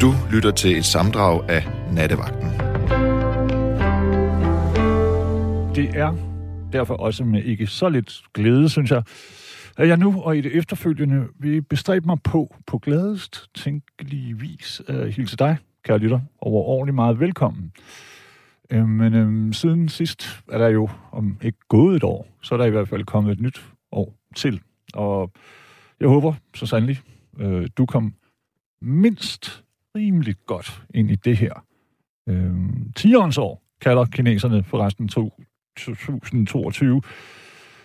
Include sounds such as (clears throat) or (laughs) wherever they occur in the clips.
Du lytter til et samdrag af Nattevagten. Det er derfor også med ikke så lidt glæde, synes jeg, at jeg nu og i det efterfølgende vil bestræbe mig på, på gladest tænkelig vis, at hilse dig, kære lytter, overordentligt meget velkommen. Øh, men øh, siden sidst er der jo, om ikke gået et år, så er der i hvert fald kommet et nyt år til. Og jeg håber så sandelig, øh, du kom mindst rimeligt godt ind i det her. Øh, 10 år kalder kineserne forresten 2022.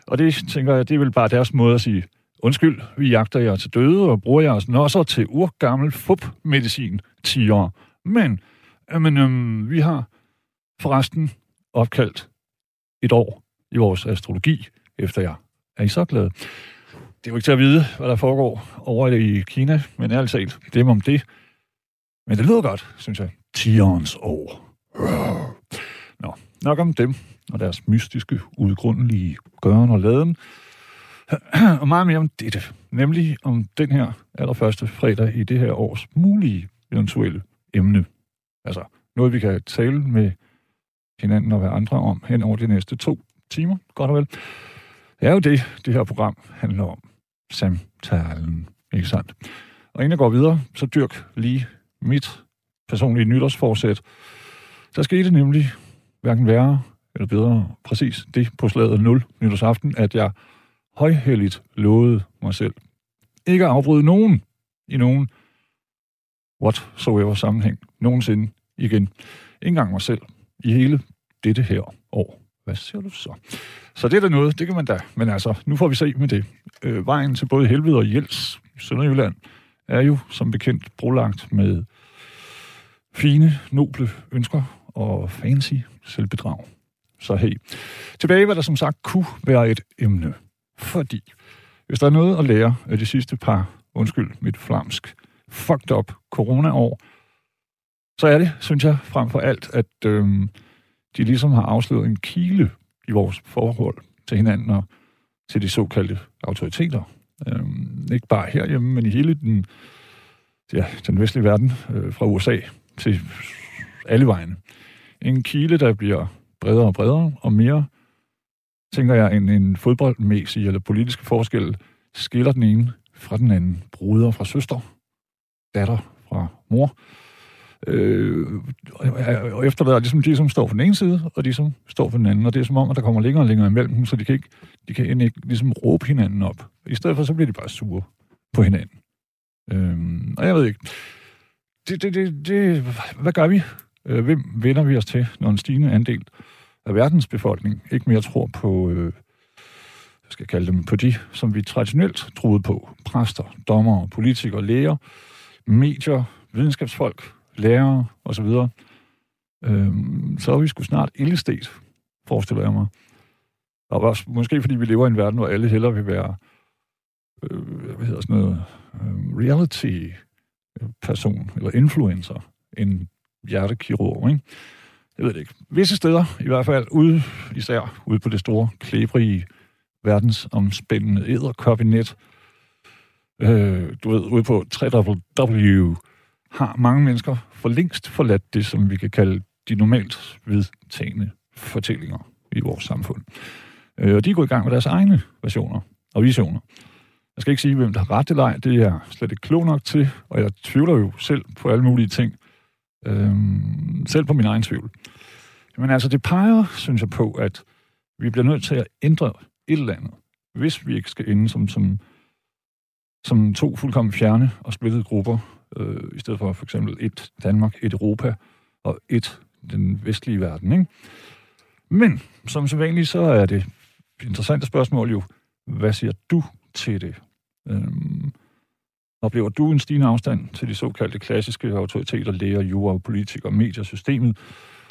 Og det tænker jeg, det er vel bare deres måde at sige, undskyld, vi jagter jer til døde og bruger jeres nosser til urgammel fup-medicin 10 år. Men, jamen, øhm, vi har forresten opkaldt et år i vores astrologi efter jer. Er I så glade? Det er jo ikke til at vide, hvad der foregår over i Kina, men ærligt talt, det er om det. Men det lyder godt, synes jeg. Tions år. Nå, nok om dem og deres mystiske, udgrundelige gøren og laden. og meget mere om dette, nemlig om den her allerførste fredag i det her års mulige eventuelle emne. Altså noget, vi kan tale med hinanden og hver andre om hen over de næste to timer, godt og vel. Det er jo det, det her program handler om. Samtalen, ikke sandt? Og inden jeg går videre, så dyrk lige mit personlige nytårsforsæt. Der skete nemlig hverken værre eller bedre præcis det på slaget 0 nytårsaften, at jeg højhelligt lovede mig selv ikke at afbryde nogen i nogen whatsoever sammenhæng nogensinde igen. Ikke engang mig selv i hele dette her år. Hvad siger du så? Så det er da noget, det kan man da. Men altså, nu får vi se med det. Øh, vejen til både helvede og Jels i Sønderjylland er jo som bekendt brolagt med fine, noble ønsker og fancy selvbedrag. Så hey, tilbage hvad der som sagt kunne være et emne. Fordi hvis der er noget at lære af de sidste par, undskyld mit flamsk, fucked up corona-år, så er det, synes jeg, frem for alt, at øhm, de ligesom har afsløret en kile i vores forhold til hinanden og til de såkaldte autoriteter. Øhm, ikke bare herhjemme, men i hele den, ja, den vestlige verden, øh, fra USA til alle vejen. En kile, der bliver bredere og bredere, og mere, tænker jeg, en, en fodboldmæssig eller politiske forskel skiller den ene fra den anden. Bruder fra søster, datter fra mor. Øh, og efterlader ligesom de, som står på den ene side, og de, som står på den anden. Og det er som om, at der kommer længere og længere imellem dem, så de kan ikke, de kan ikke ligesom råbe hinanden op. I stedet for, så bliver de bare sure på hinanden. Øh, og jeg ved ikke, det, det, det, det, hvad gør vi? Øh, hvem vender vi os til, når en stigende andel af verdens befolkning ikke mere tror på, øh, jeg skal kalde dem, på de, som vi traditionelt troede på. Præster, dommer, politikere, læger, medier, videnskabsfolk, lærere osv. Øh, så er vi sgu snart ildestet, forestiller jeg mig. Og også, måske fordi vi lever i en verden, hvor alle hellere vil være øh, hvad hedder sådan noget, øh, person eller influencer end hjertekirurg, ikke? Jeg ved det ikke. Visse steder, i hvert fald ude, især ude på det store, klæbrige, verdensomspændende æderkabinet, øh, du ved, ude på www, har mange mennesker for længst forladt det, som vi kan kalde de normalt vedtagende fortællinger i vores samfund. Øh, og de går i gang med deres egne versioner og visioner. Jeg skal ikke sige, hvem der har ret eller ej, det er jeg slet ikke klog nok til, og jeg tvivler jo selv på alle mulige ting. Øhm, selv på min egen tvivl. Men altså, det peger, synes jeg, på, at vi bliver nødt til at ændre et eller andet, hvis vi ikke skal ende som, som, som to fuldkommen fjerne og splittede grupper, øh, i stedet for for eksempel et Danmark, et Europa og et den vestlige verden. Ikke? Men som så vanligt, så er det interessante spørgsmål jo, hvad siger du til det? Øhm, Oplever du en stigende afstand til de såkaldte klassiske autoriteter, læger, jura, politikere, mediesystemet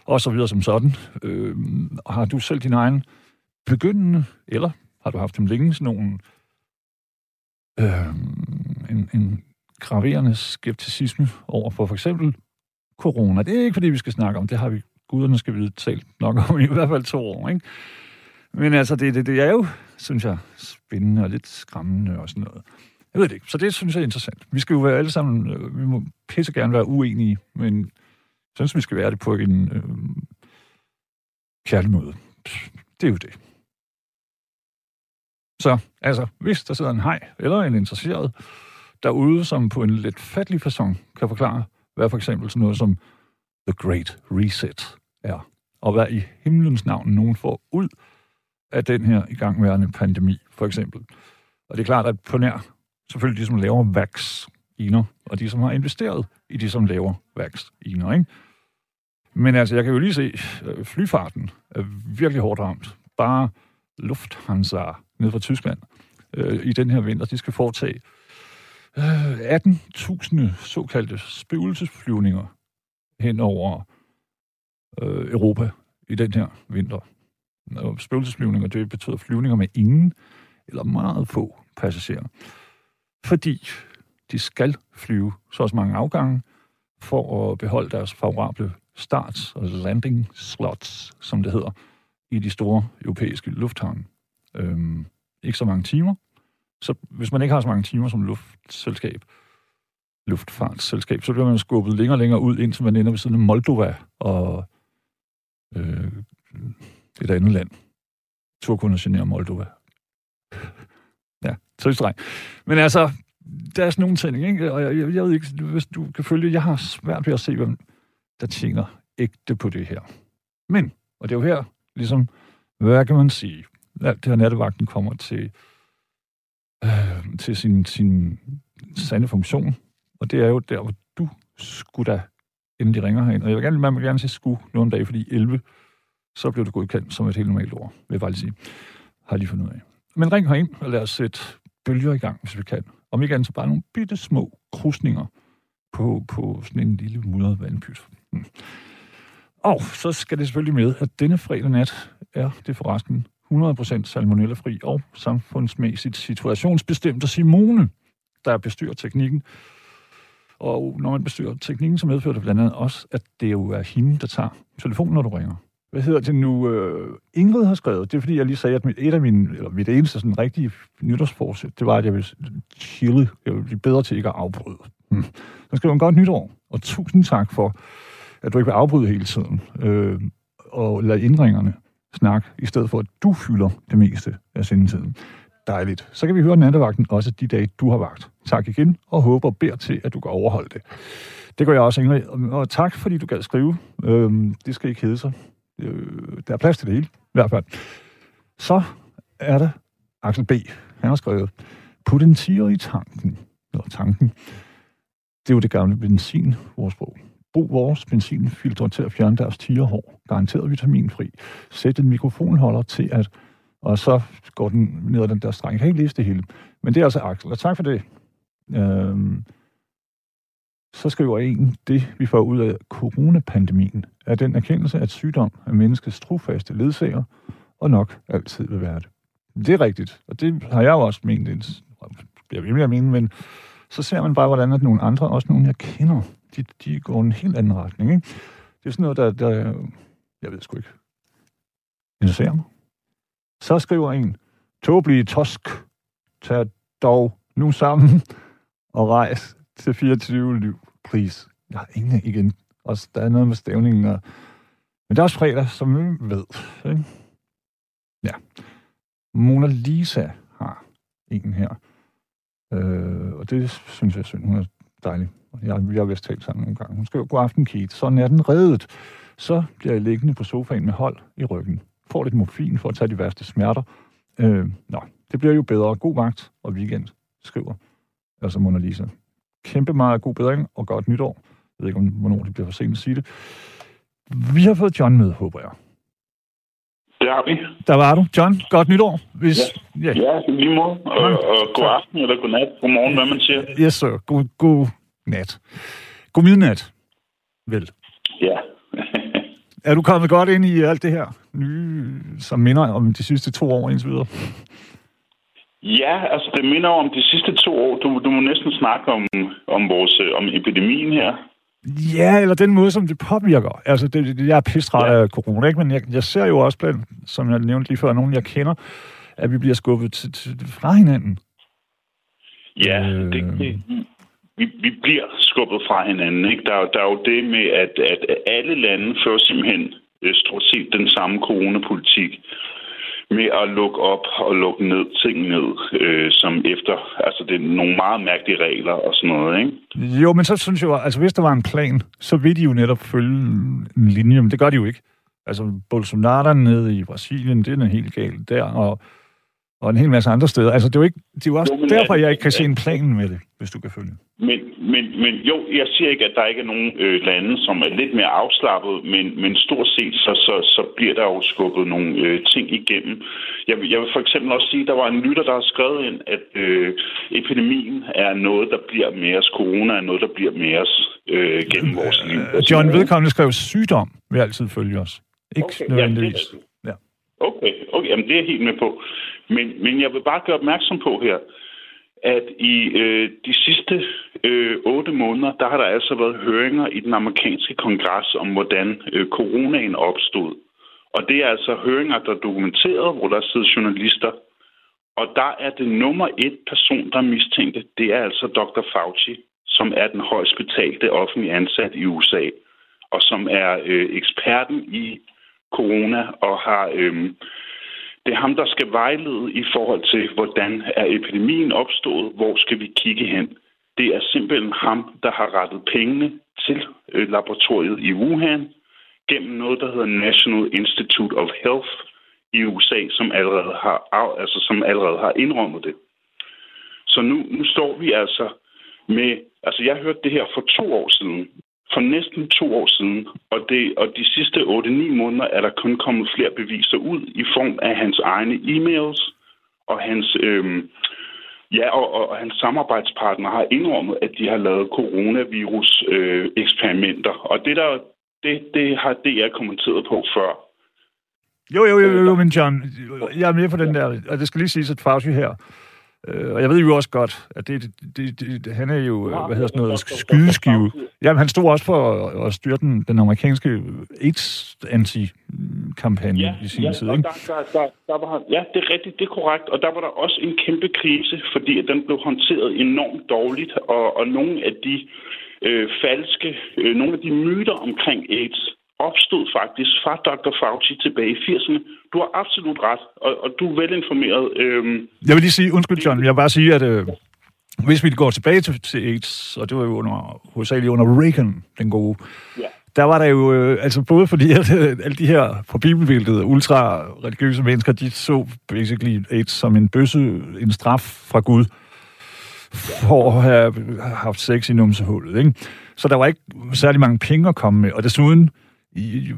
og så videre som sådan? Øhm, har du selv din egen begyndende, eller har du haft dem længe, sådan nogle øhm, en, en graverende skepticisme over for for eksempel corona? Det er ikke, fordi vi skal snakke om, det har vi guderne skal vide talt nok om i hvert fald to år, ikke? Men altså, det, det, det er jo, synes jeg, spændende og lidt skræmmende og sådan noget Jeg ved det ikke. Så det synes jeg er interessant. Vi skal jo være alle sammen, øh, vi må pisse gerne være uenige, men jeg synes, vi skal være det på en øh, kærlig måde. Det er jo det. Så altså, hvis der sidder en hej eller en interesseret derude, som på en lidt fattelig façon kan forklare, hvad for eksempel sådan noget som The Great Reset er, og hvad i himlens navn nogen får ud af den her igangværende pandemi, for eksempel. Og det er klart, at på nær selvfølgelig de, som laver vacciner, og de, som har investeret i de, som laver vacciner, ikke? Men altså, jeg kan jo lige se, øh, flyfarten er virkelig hårdt ramt. Bare Lufthansa ned fra Tyskland øh, i den her vinter, de skal foretage øh, 18.000 såkaldte spøgelsesflyvninger hen over øh, Europa i den her vinter. Og spøgelsesflyvninger, det betyder flyvninger med ingen eller meget få passagerer. Fordi de skal flyve så også mange afgange for at beholde deres favorable starts- og landing slots, som det hedder, i de store europæiske lufthavne. Øhm, ikke så mange timer. Så hvis man ikke har så mange timer som luftselskab, luftfartsselskab, så bliver man skubbet længere og længere ud, indtil man ender ved siden af Moldova og øh, et andet land. Turkunder generer Moldova. Ja, så Men altså, der er sådan nogle ting, ikke? Og jeg, jeg, jeg ved ikke, hvis du kan følge, jeg har svært ved at se, hvem der tjener ægte på det her. Men, og det er jo her, ligesom, hvad kan man sige, alt det her nattevagten kommer til, øh, til sin, sin sande funktion, og det er jo der, hvor du skulle da endelig ringer herind. Og jeg vil gerne, man vil gerne sige sku nogle dage, fordi 11, så blev det godkendt som et helt normalt ord, vil jeg bare lige sige. Har jeg lige fundet ud af. Men ring herind, og lad os sætte bølger i gang, hvis vi kan. Om ikke andet, så bare nogle bitte små krusninger på, på sådan en lille mudret vandpyt. Hmm. Og så skal det selvfølgelig med, at denne fredag nat er det forresten 100% salmonellafri og samfundsmæssigt situationsbestemt og Simone, der bestyrer teknikken. Og når man bestyrer teknikken, så medfører det blandt andet også, at det jo er hende, der tager telefonen, når du ringer. Hvad hedder det nu? Øh, Ingrid har skrevet, det er fordi, jeg lige sagde, at mit, et af mine, eller mit eneste sådan rigtige nytårsforsæt, det var, at jeg ville chille. Jeg ville blive bedre til ikke at afbryde. Hmm. Så skriver en godt nytår, og tusind tak for, at du ikke vil afbryde hele tiden, øh, og lade indringerne snakke, i stedet for, at du fylder det meste af sendetiden. Dejligt. Så kan vi høre nattevagten også de dage, du har vagt. Tak igen, og håber og beder til, at du kan overholde det. Det gør jeg også, Ingrid. Og tak, fordi du gad skrive. Øhm, det skal ikke hedde sig. Øh, der er plads til det hele, i hvert fald. Så er der Axel B. Han har skrevet, put en tiger i tanken. Eller tanken. Det er jo det gamle benzin, vores sprog. Brug vores benzinfiltre til at fjerne deres tigerhår. Garanteret vitaminfri. Sæt en mikrofonholder til at... Og så går den ned ad den der streng. Jeg kan ikke læse det hele. Men det er altså Axel, og tak for det. Øhm, så skriver en, det vi får ud af coronapandemien, er den erkendelse, at sygdom er menneskets trofaste ledsager, og nok altid vil være det. Det er rigtigt, og det har jeg jo også ment, det bliver ved med at mene, men så ser man bare, hvordan at nogle andre, også nogle jeg kender, de, de går en helt anden retning. Ikke? Det er sådan noget, der, der jeg ved sgu ikke, interesserer mig. Så skriver en, tåbelige tosk, tag dog nu sammen og rejs til 24 liv, please. Jeg har ingen igen. Og der er noget med stævningen. Og... Men det er også fredag, som vi ved. Ikke? Ja. Mona Lisa har en her. Øh, og det synes jeg synd. Hun er dejlig. Jeg, vi har vist talt sammen nogle gange. Hun skriver, god aften, Kate. Sådan er den reddet. Så bliver jeg liggende på sofaen med hold i ryggen. Får lidt morfin for at tage de værste smerter. Øh, nå, det bliver jo bedre. God vagt og weekend, skriver altså Mona Lisa. Kæmpe meget god bedring og godt nytår. Jeg ved ikke, om, hvornår det bliver for sent at sige det. Vi har fået John med, håber jeg. Det har vi. Der var du. John, godt nytår. Hvis, ja, ja. ja lige måde. Og, og god aften eller god nat. God morgen, hvad man siger. Yes, sir. God, god nat. God midnat. Vel. Ja. (laughs) er du kommet godt ind i alt det her nye, som minder om de sidste to år indtil videre? Ja, altså det minder om de sidste to år. Du, du må næsten snakke om, om, vores, om epidemien her. Ja, eller den måde, som det påvirker. Altså, det, det, jeg er pistret ja. af corona, ikke? men jeg, jeg ser jo også blandt, som jeg nævnte lige før, nogen jeg kender, at vi bliver skubbet til, til, fra hinanden. Ja, øh... det, det, vi, vi bliver skubbet fra hinanden. Ikke? Der, der er jo det med, at, at alle lande fører simpelthen øh, stort set den samme coronapolitik med at lukke op og lukke ned, ting ned, øh, som efter, altså det er nogle meget mærkelige regler og sådan noget, ikke? Jo, men så synes jeg altså hvis der var en plan, så ville de jo netop følge en linje, men det gør de jo ikke. Altså Bolsonaro nede i Brasilien, det er helt galt der, og og en hel masse andre steder. Altså, det er jo, ikke, det er jo også jo, derfor, jeg ikke kan se en plan med det, hvis du kan følge. Men, men, men jo, jeg siger ikke, at der ikke er nogen øh, lande, som er lidt mere afslappet, men, men stort set, så, så, så bliver der jo skubbet nogle øh, ting igennem. Jeg, jeg vil for eksempel også sige, at der var en lytter, der har skrevet ind, at øh, epidemien er noget, der bliver mere corona er noget, der bliver mere øh, gennem vores liv. John Vedkommende skrev sygdom, vil altid følge os. Ikke okay, nødvendigvis. Ja, Ja. Okay, okay, jamen det er jeg helt med på. Men, men jeg vil bare gøre opmærksom på her, at i øh, de sidste øh, otte måneder, der har der altså været høringer i den amerikanske kongres om, hvordan øh, coronaen opstod. Og det er altså høringer, der er dokumenteret, hvor der sidder journalister. Og der er det nummer et person, der er mistænkte, det er altså Dr. Fauci, som er den højst betalte offentlige ansat i USA, og som er øh, eksperten i corona og har... Øh, det er ham, der skal vejlede i forhold til, hvordan er epidemien opstået, hvor skal vi kigge hen. Det er simpelthen ham, der har rettet pengene til øh, laboratoriet i Wuhan gennem noget, der hedder National Institute of Health i USA, som allerede har, altså, som allerede har indrømmet det. Så nu, nu står vi altså med... Altså, jeg hørte det her for to år siden, for næsten to år siden, og, det, og de sidste 8-9 måneder er der kun kommet flere beviser ud i form af hans egne e-mails, og hans, øhm, ja, og, og, og hans samarbejdspartner har indrømmet, at de har lavet coronavirus-eksperimenter. Øh, og det, der, det, det har DR kommenteret på før. Jo, jo, jo, jo, men John, jeg er med på den der, og det skal lige siges, at Fauci her, Øh, og jeg ved jo også godt, at det, det, det, han er jo, ja, hvad hedder sådan noget, skydeskive. Jamen, han stod også for at, at styre den, den amerikanske AIDS-anti-kampagne ja, i sin ja, tid, ikke? Der, der, der, der var, ja, det er rigtigt, det er korrekt. Og der var der også en kæmpe krise, fordi den blev håndteret enormt dårligt, og, og nogle af de øh, falske, øh, nogle af de myter omkring AIDS, opstod faktisk fra Dr. Fauci tilbage i 80'erne. Du har absolut ret, og, og du er velinformeret. Øhm... Jeg vil lige sige, undskyld John, jeg vil bare sige, at øh, hvis vi går tilbage til, til AIDS, og det var jo under, hovedsageligt under Reagan, den gode, ja. der var der jo, øh, altså både fordi, at øh, alle de her på bibelbilledet ultra-religiøse mennesker, de så basically AIDS som en bøsse, en straf fra Gud, for at have haft sex i numsehullet, ikke? Så der var ikke særlig mange penge at komme med, og desuden, i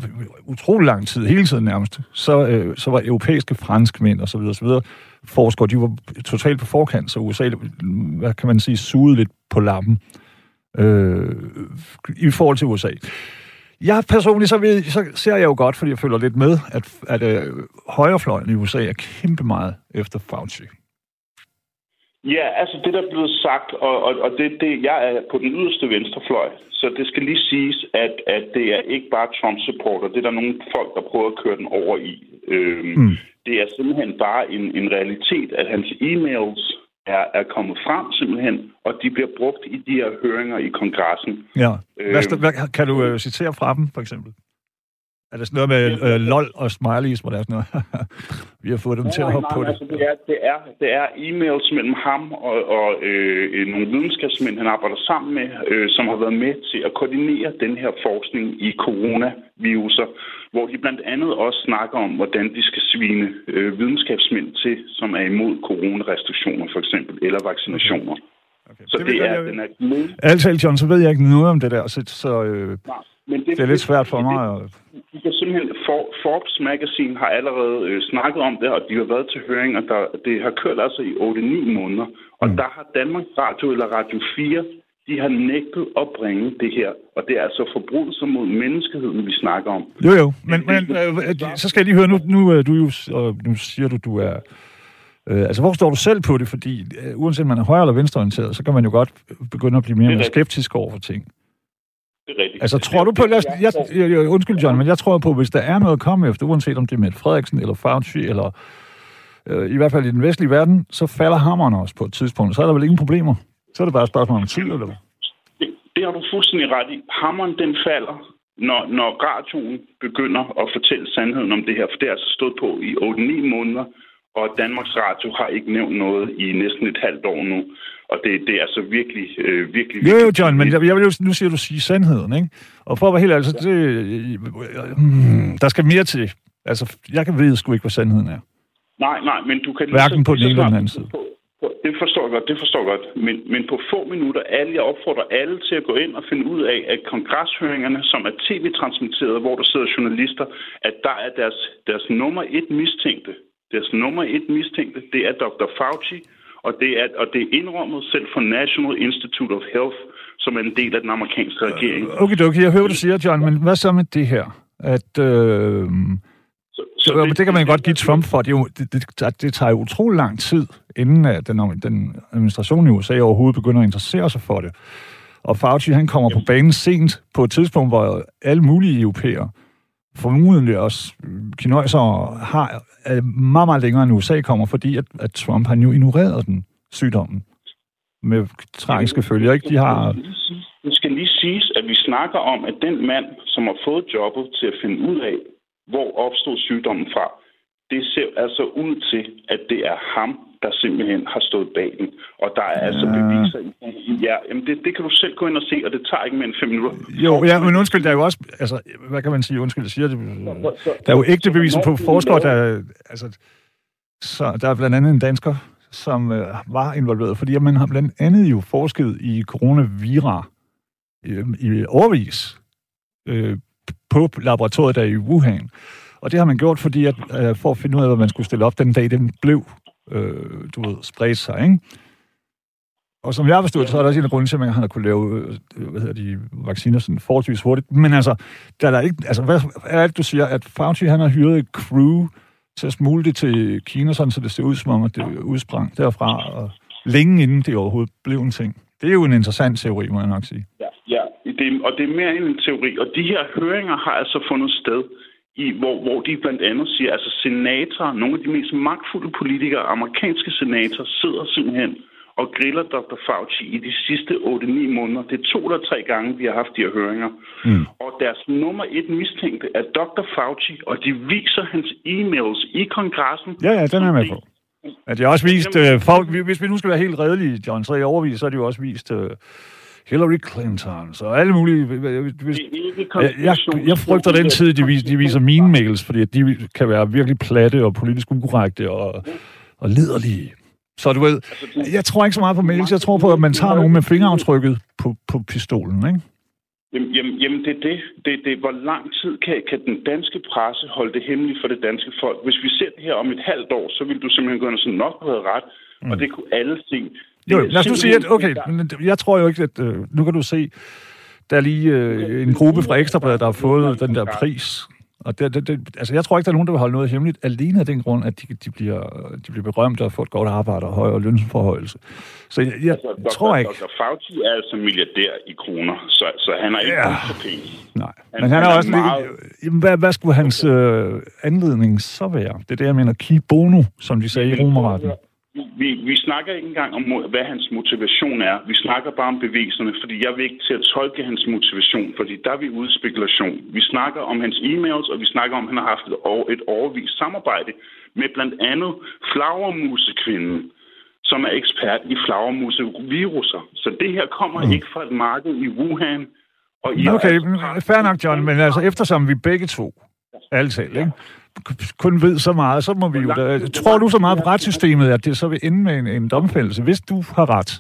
utrolig lang tid, hele tiden nærmest, så, øh, så var europæiske franskmænd og så videre, så videre forskere, de var totalt på forkant, så USA, hvad kan man sige, sugede lidt på lappen øh, i forhold til USA. Jeg personligt, så, ved, så ser jeg jo godt, fordi jeg følger lidt med, at, at øh, højrefløjen i USA er kæmpe meget efter Fauci. Ja, altså det, der er blevet sagt, og, og, og det, det, jeg er på den yderste venstrefløj, så det skal lige siges, at, at det er ikke bare Trump-supporter, det er der nogle folk, der prøver at køre den over i. Øhm, mm. Det er simpelthen bare en, en realitet, at hans e-mails er, er kommet frem simpelthen, og de bliver brugt i de her høringer i kongressen. Ja. Hvad, øhm, hvad, kan du uh, citere fra dem, for eksempel? Er det sådan noget med øh, lol og smileys, hvor der er sådan noget? (laughs) vi har fået dem nej, til at hoppe nej, på det. Altså, det, er, det, er, det er e-mails mellem ham og, og øh, nogle videnskabsmænd, han arbejder sammen med, øh, som har været med til at koordinere den her forskning i coronaviruser, hvor de blandt andet også snakker om, hvordan de skal svine øh, videnskabsmænd til, som er imod coronarestriktioner for eksempel, eller vaccinationer. Okay. Så det, det er, jeg, den er Alt John, så ved jeg ikke noget om det der, så, så øh, Nej. Men det, det er lidt svært for mig. Det, de kan simpelthen, For, Forbes Magazine har allerede øh, snakket om det, og de har været til høring, og der, det har kørt altså i 8-9 måneder. Og mm. der har Danmarks Radio eller Radio 4, de har nægtet at bringe det her. Og det er altså forbrydelser mod menneskeheden, vi snakker om. Jo, jo, men, men øh, så skal jeg lige høre, nu, nu, øh, du, jo, nu siger du, du er... Øh, altså, hvor står du selv på det? Fordi øh, uanset om man er højre- eller venstreorienteret, så kan man jo godt begynde at blive mere, mere skeptisk over for ting det er rigtigt. Altså, tror du på... Jeg, jeg, jeg, undskyld, John, men jeg tror på, hvis der er noget at komme efter, uanset om det er Mette Frederiksen, eller Fauci, eller øh, i hvert fald i den vestlige verden, så falder hammeren også på et tidspunkt. Så er der vel ingen problemer. Så er det bare et spørgsmål om tid, eller hvad? Det, det har du fuldstændig ret i. Hammeren, den falder, når, når radioen begynder at fortælle sandheden om det her. For det er altså stået på i 8-9 måneder, og Danmarks Radio har ikke nævnt noget i næsten et halvt år nu. Og det, det er altså virkelig, øh, virkelig... Jo, jo, John, men jeg, jeg vil jo, nu siger du sige sandheden, ikke? Og for at være helt ærlig, så det, øh, mm, der skal mere til. Altså, jeg kan vide sgu ikke, hvad sandheden er. Nej, nej, men du kan... Hverken på den ene eller den anden side. På, på, det forstår jeg godt, det forstår jeg godt. Men, men på få minutter, alle, jeg opfordrer alle til at gå ind og finde ud af, at kongreshøringerne, som er tv-transmitteret, hvor der sidder journalister, at der er deres, deres nummer et mistænkte. Deres nummer et mistænkte, det er Dr. Fauci, og det er, og det er indrømmet selv for National Institute of Health, som er en del af den amerikanske regering. Okay, okay, jeg hører, du siger, John, men hvad så med det her? At, øh, så, så det, det kan man godt give Trump for. Det, jo, det, det, det tager jo utrolig lang tid, inden at den, den administration i USA overhovedet begynder at interessere sig for det. Og Fauci, han kommer på banen sent på et tidspunkt, hvor alle mulige europæere, formodentlig også kinøjser, har meget, meget længere end USA kommer, fordi at, at Trump han jo ignoreret den sygdommen med tragiske følger. Ikke? De har... Det skal lige siges, at vi snakker om, at den mand, som har fået jobbet til at finde ud af, hvor opstod sygdommen fra, det ser altså ud til, at det er ham, der simpelthen har stået bag den. Og der er altså ja. altså beviser i ja, jamen det, det kan du selv gå ind og se, og det tager ikke mere end fem minutter. Jo, ja, men undskyld, der er jo også, altså, hvad kan man sige, undskyld, siger det, der er jo ægte beviser på forskere, der, altså, så der er blandt andet en dansker, som øh, var involveret, fordi man har blandt andet jo forsket i coronavira øh, i overvis øh, på laboratoriet der i Wuhan. Og det har man gjort, fordi at, øh, for at finde ud af, hvad man skulle stille op den dag, den blev, øh, du ved, spredt sig, ikke? Og som jeg har forstået, så er der også en af grunden til, at man har kunnet lave øh, hvad hedder de, vacciner sådan forholdsvis hurtigt. Men altså, der er der ikke, altså, hvad er det, du siger, at Fauci han har hyret et crew til at smule det til Kina, sådan, så det ser ud som om, at det udsprang derfra, og længe inden det overhovedet blev en ting. Det er jo en interessant teori, må jeg nok sige. Ja, ja det, og det er mere end en teori. Og de her høringer har altså fundet sted i, hvor, hvor de blandt andet siger, altså senatorer, nogle af de mest magtfulde politikere, amerikanske senatorer, sidder simpelthen og griller Dr. Fauci i de sidste 8-9 måneder. Det er to eller tre gange, vi har haft de her høringer. Mm. Og deres nummer et mistænkte er Dr. Fauci, og de viser hans e-mails i kongressen. Ja, ja, den er med på. At jeg også vist, øh, folk, hvis vi nu skal være helt redelige, John, så i overvis, så er det jo også vist øh, Hillary Clinton, så alle mulige... Hvis, jeg, jeg, jeg frygter den tid, de viser, de viser mine mails, fordi de kan være virkelig platte og politisk ukorrekte og, og liderlige. Så du ved, jeg tror ikke så meget på mails, jeg tror på, at man tager nogen med fingeraftrykket på, på pistolen, ikke? Jamen, jamen, jamen det er det. det, det. Hvor lang tid kan, kan den danske presse holde det hemmeligt for det danske folk? Hvis vi ser det her om et halvt år, så vil du simpelthen gå ind og sige, nok have ret, mm. og det kunne alle se. Jo, lad os nu sige, at okay, men jeg tror jo ikke, at øh, nu kan du se, der er lige øh, en gruppe fra Ekstrabladet, der har fået den der pris. Og det, det, det, altså, jeg tror ikke, der er nogen, der vil holde noget hemmeligt, alene af den grund, at de, de, bliver, de bliver berømte og får et godt arbejde og højere lønsforhøjelse. Så jeg, jeg altså, tror ikke... Dr. Fauci er altså milliardær i kroner, så, så han er ikke ja. Nej, han, men han, han er, også meget... Lige, hvad, hvad skulle hans øh, anledning så være? Det er det, jeg mener, key bono, som de sagde i romerretten. Vi, vi snakker ikke engang om, hvad hans motivation er. Vi snakker bare om beviserne, fordi jeg vil ikke til at tolke hans motivation, fordi der er vi ude spekulation. Vi snakker om hans e-mails, og vi snakker om, at han har haft et, et overvist samarbejde med blandt andet flagermusekvinden, som er ekspert i flagermuseviruser. Så det her kommer mm. ikke fra et marked i Wuhan. Og i okay, fair nok, John, men altså eftersom vi begge to, alt ikke? kun ved så meget, så må vi jo... Da, tror du så meget på retssystemet, at det så vil ende med en, en domfældelse, hvis du har ret?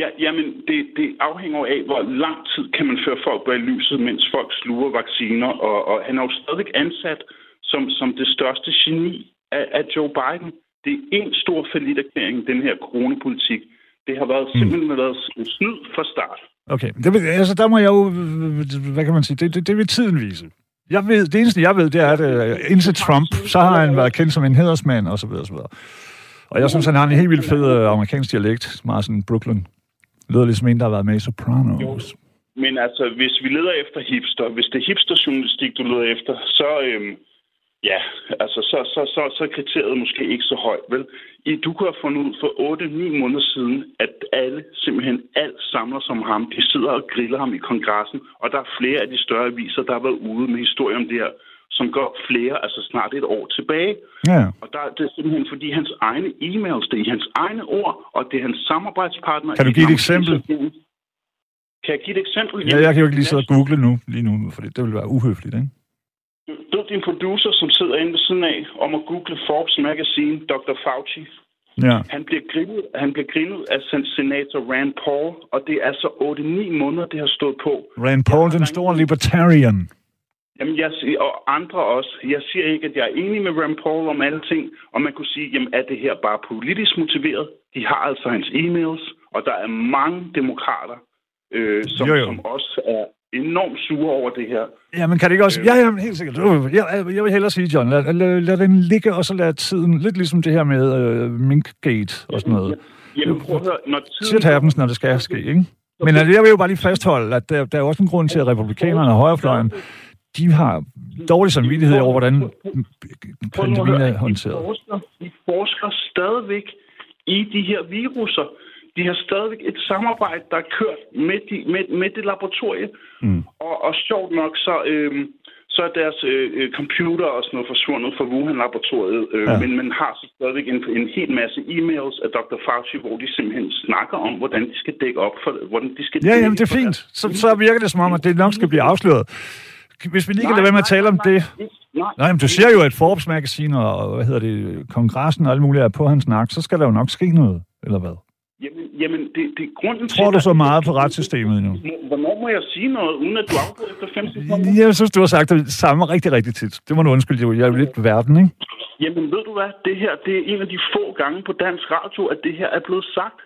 Ja, jamen, det, det afhænger af, hvor lang tid kan man føre folk bag lyset, mens folk sluger vacciner, og, og han er jo stadig ansat som, som det største geni af, af Joe Biden. Det er en stor erklæring, den her coronapolitik. Det har været, mm. simpelthen mm. været snyd fra start. Okay, det, altså der må jeg jo, hvad kan man sige, det, det, det vil tiden vise. Jeg ved, det eneste, jeg ved, det er, at uh, indtil Trump, så har han været kendt som en hedersmand, og så videre, og så videre. Og jeg synes, han har en helt vildt fed uh, amerikansk dialekt, meget sådan Brooklyn. Lyder ligesom en, der har været med i Sopranos. Jo. Men altså, hvis vi leder efter hipster, hvis det er hipsterjournalistik, du leder efter, så, øhm, Ja, altså så, så, så, så er kriteriet måske ikke så højt, vel? I, du kunne have fundet ud for 8-9 måneder siden, at alle, simpelthen alt samler som ham. De sidder og griller ham i kongressen, og der er flere af de større aviser, der har været ude med historier om det her, som går flere, altså snart et år tilbage. Ja. Og der, det er simpelthen fordi hans egne e-mails, det er hans egne ord, og det er hans samarbejdspartner. Kan du give et eksempel? Kan jeg give et eksempel? ja, jeg kan jo ikke lige sidde og google nu, lige nu, for det ville være uhøfligt, ikke? Er din producer, som sidder inde ved siden af, om at google Forbes Magazine, Dr. Fauci. Ja. Han bliver grinet, han bliver grinet af sen- senator Rand Paul, og det er altså 8-9 måneder, det har stået på. Rand Paul, den store libertarian. Jamen, jeg siger, og andre også. Jeg siger ikke, at jeg er enig med Rand Paul om alle ting, og man kunne sige, jamen, er det her bare politisk motiveret? De har altså hans e-mails, og der er mange demokrater, øh, som, Jo, jo. som også er enormt sure over det her. Ja, men kan det ikke også... Ja, ja, men helt sikkert. Øh, Jeg, jeg vil hellere sige, John, lad, lad, lad den ligge, og så lad tiden... Lidt ligesom det her med øh, Minkgate og sådan noget. Jamen, prøv at høre, når tiden... Shit happens, når det skal ske, ikke? Men altså, jeg vil jo bare lige fastholde, at der, der er også en grund til, at republikanerne og højrefløjen, de har dårlig samvittighed over, hvordan pandemien er de håndteret. forsker, de forsker stadigvæk i de her viruser. De har stadigvæk et samarbejde, der er kørt med, de, med, med det laboratorie. Mm. Og, og sjovt nok, så, øhm, så er deres øh, øh, computer og sådan noget forsvundet fra Wuhan-laboratoriet. Øh, Ja. Men man har så stadigvæk en, en hel masse e-mails af Dr. Fauci, hvor de simpelthen snakker om, hvordan de skal dække op for, hvordan de skal Ja, jamen, det er fint. Så, så virker det som om, at det nok skal blive afsløret. Hvis vi lige kan lade være med at tale om det. Nej, Nej, men du siger jo, at Forbes Magazine og, hvad hedder det, kongressen og alt muligt er på hans nak, så skal der jo nok ske noget, eller hvad? Jamen, jamen det, det er grunden Tror til... du så meget på retssystemet nu? Hvornår må jeg sige noget, uden at du afbryder efter 5 sekunder? Jeg synes, du har sagt det samme rigtig, rigtig tit. Det må du undskylde, jeg er jo lidt verden, ikke? Jamen, ved du hvad? Det her, det er en af de få gange på dansk radio, at det her er blevet sagt.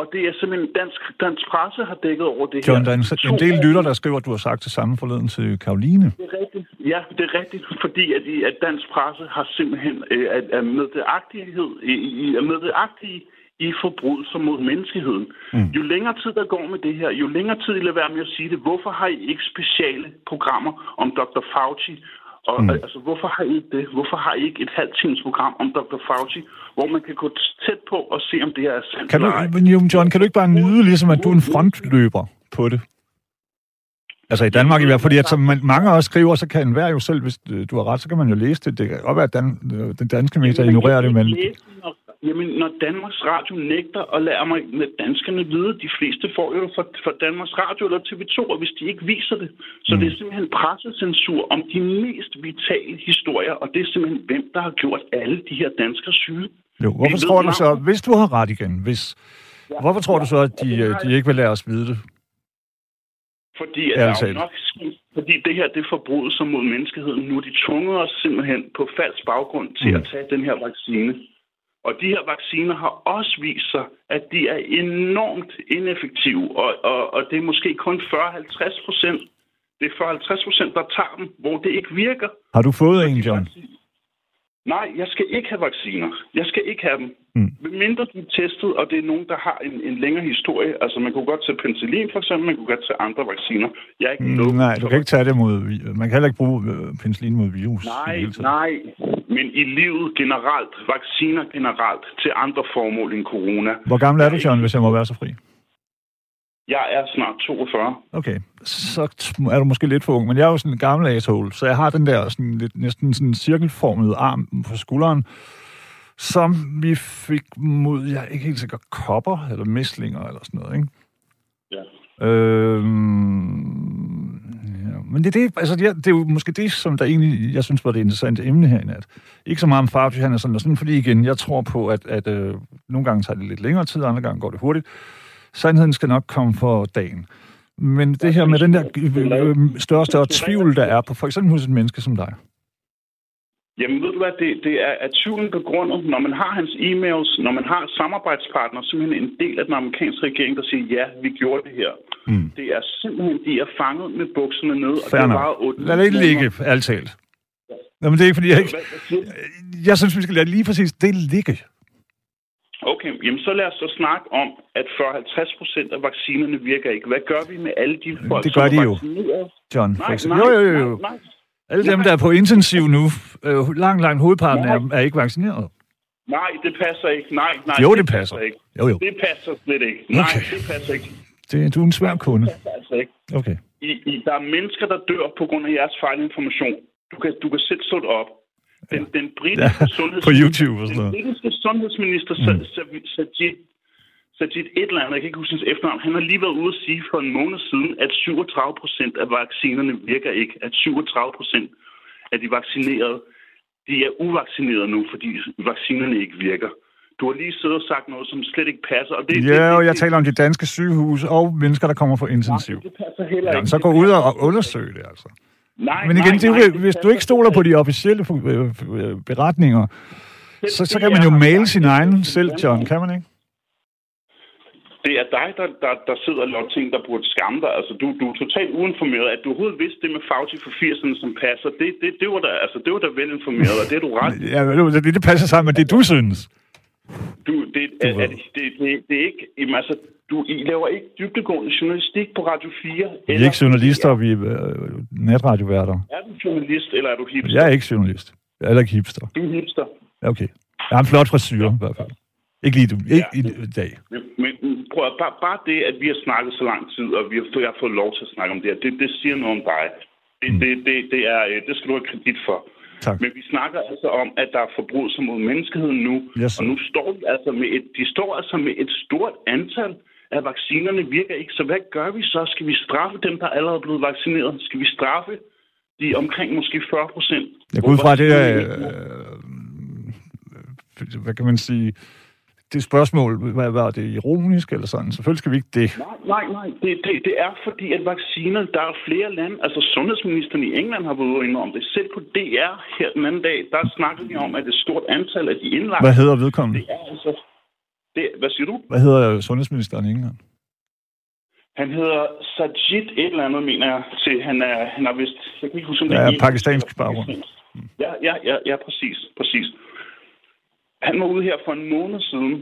Og det er simpelthen dansk, dansk presse har dækket over det John, her. der er en, en del lytter, der skriver, at du har sagt det samme forleden til Karoline. Det er rigtigt. Ja, det er rigtigt, fordi at, at dansk presse har simpelthen øh, er, er med det aktighed, i, i- er med det aktige i forbrydelser mod menneskeheden. Mm. Jo længere tid der går med det her, jo længere tid I lader være med at sige det, hvorfor har I ikke speciale programmer om Dr. Fauci? Og, mm. altså, hvorfor har I ikke det? Hvorfor har I ikke et halvt times program om Dr. Fauci, hvor man kan gå tæt på og se, om det her er sandt Kan du, eller John, kan du ikke bare nyde, ligesom at du er en frontløber på det? Altså i Danmark i hvert fald, fordi at som man, mange også skriver, så kan enhver jo selv, hvis øh, du har ret, så kan man jo læse det. Det kan godt være, at Dan, øh, den danske medier ignorerer det, men Jamen, når Danmarks Radio nægter at lade mig, danskerne vide, de fleste får jo fra, fra Danmarks Radio eller TV2, og hvis de ikke viser det. Så mm. det er simpelthen pressecensur om de mest vitale historier, og det er simpelthen, hvem der har gjort alle de her danskere syge. jo, hvorfor tror du så, hvis du har ret igen, hvis, hvorfor tror du så, at de, øh, de ikke vil lade os vide det? Fordi, at der er nok, fordi det her, det er forbrydelser mod menneskeheden. Nu er de tvunget os simpelthen på falsk baggrund til Mm. mm. at tage den her vaccine. Og de her vacciner har også vist sig, at de er enormt ineffektive, og, og, og det er måske kun 40-50 procent. Det er 40-50 procent, der tager dem, hvor det ikke virker. Har du fået en, John? Nej, jeg skal ikke have vacciner. Jeg skal ikke have dem. Mm. Mindre de er testet, og det er nogen, der har en, en længere historie. Altså, man kunne godt tage penicillin, for eksempel. Man kunne godt tage andre vacciner. Jeg er ikke Mm, nej, du kan ikke tage det mod... Man kan heller ikke bruge øh, penicillin mod virus. Nej, nej. Men i livet generelt, vacciner generelt, til andre formål end corona. Hvor gammel er du, John, hvis jeg må være så fri? Jeg er snart 42. Okay, så er du måske lidt for ung, men jeg er jo sådan en gammel asshole, så jeg har den der sådan lidt, næsten sådan cirkelformede arm på skulderen, som vi fik mod, jeg er ikke helt sikker, kopper eller mæslinger eller sådan noget, ikke? Ja. Øhm. Men det er, det, altså, det, er, det er jo måske det, som der egentlig, jeg synes var det interessante emne her i nat. Ikke så meget om Fauci, han er sådan, og sådan, fordi igen, jeg tror på, at, at øh, nogle gange tager det lidt længere tid, andre gange går det hurtigt. Sandheden skal nok komme for dagen. Men det her med den der øh, større og større tvivl, der er på for eksempel hos et menneske som dig. Jamen ved du hvad, det, det er at tvivlen begrundet, når man har hans e-mails, når man har samarbejdspartnere, simpelthen en del af den amerikanske regering, der siger, ja, vi gjorde det her. Mm. Det er simpelthen, de er fanget med bukserne ned, og Fair det nok. var otte Lad det ikke ligge, alt talt. Nå, men det er ikke, fordi jeg ikke... Jeg synes, vi skal lade lige præcis det ligge. Okay, jamen så lad os så snakke om, at 40-50 procent af vaccinerne virker ikke. Hvad gør vi med alle de folk, Det gør som de er jo. vaccineret? John, Nej, nej, Jo, jo, jo. nej, nej. Alle dem, der er på intensiv nu, øh, langt, langt hovedparten er, er ikke vaccineret. Nej, det passer ikke. Nej, nej. Jo, det passer. ikke. Jo, jo. Det passer slet ikke. Nej, Okay. det passer ikke. Det, du er en svær kunde. Det passer altså ikke. Okay. I, I, der er mennesker, der dør på grund af jeres fejlinformation. Du kan, du kan selv slå det op. Den, den britiske Ja, (laughs) sundheds... på YouTube og sådan Den noget. britiske sundhedsminister, mm. Sajid, Sajid et eller andet, jeg kan ikke huske hans efternavn, han har lige været ude at sige for en måned siden, at 37 procent af vaccinerne virker ikke. At 37 procent af de vaccinerede, de er uvaccinerede nu, fordi vaccinerne ikke virker. Du har lige siddet og sagt noget, som slet ikke passer. Og det, det, Ja, og det, jeg taler om de danske sygehuse og mennesker, der kommer på intensiv. det passer heller ikke. så Det gå ud og undersøg det, altså. Nej, Men igen, nej, det nej, jo, hvis du ikke stoler på de officielle øh, øh, beretninger, så, så Det kan man jo male sin egen selv, John, kan man ikke? Det er dig, der, der, der sidder og laver ting, der burde skamme dig. Altså, du, du er totalt uinformeret. At du overhovedet vidste det med Fauci for 80'erne, som passer, det, det, det, var da, altså, det var da velinformeret, og det er du ret. (laughs) Ja, det, det passer sammen med det, du synes. Du, det, er, er, det, det, det, det er ikke... Jamen, altså, du, I laver ikke dybdegående journalistik på Radio 4. Vi er ikke journalister, vi er øh, netradioværter. Er du journalist, eller er du hipster? Jeg er ikke journalist. Jeg er heller ikke hipster. Du er hipster. Ja, Okay. Jeg har en flot frisyr, i hvert fald. Ikke lige du. Ikke Ja. i dag. Men, men prøv at, bare, bare det, at vi har snakket så lang tid, og vi har, jeg har fået lov til at snakke om det her, det, det siger noget om dig. Det, mm. det, det, det, er, øh, det skal du have kredit for. Tak. Men vi snakker altså om, at der er forbrydelser mod menneskeheden nu, Yes, og nu står de altså med et, de står altså med et stort antal af vaccinerne virker ikke. Så hvad gør vi så? Skal vi straffe dem, der er allerede blevet vaccineret? Skal vi straffe de omkring måske 40 procent? Jeg går ud fra, at det er... Øh, hvad kan man sige? Det spørgsmål, hvad var det ironisk eller sådan? Selvfølgelig skal vi ikke det. Nej, nej, nej. Det, det, det er fordi, at vacciner, der er flere lande, altså sundhedsministeren i England har været ude om det. Selv på DR her den anden dag, der snakkede de om, at et stort antal af de indlagte... Hvad hedder vedkommende? Det er altså... Det, hvad siger du? Hvad hedder sundhedsministeren i England? Han hedder Sajid et eller andet, mener jeg. Til, han er, han er vist... Jeg kan ikke huske, om det Ja, er... pakistansk baggrund. Ja, ja, ja, ja, præcis, præcis. Han var ude her for en måned siden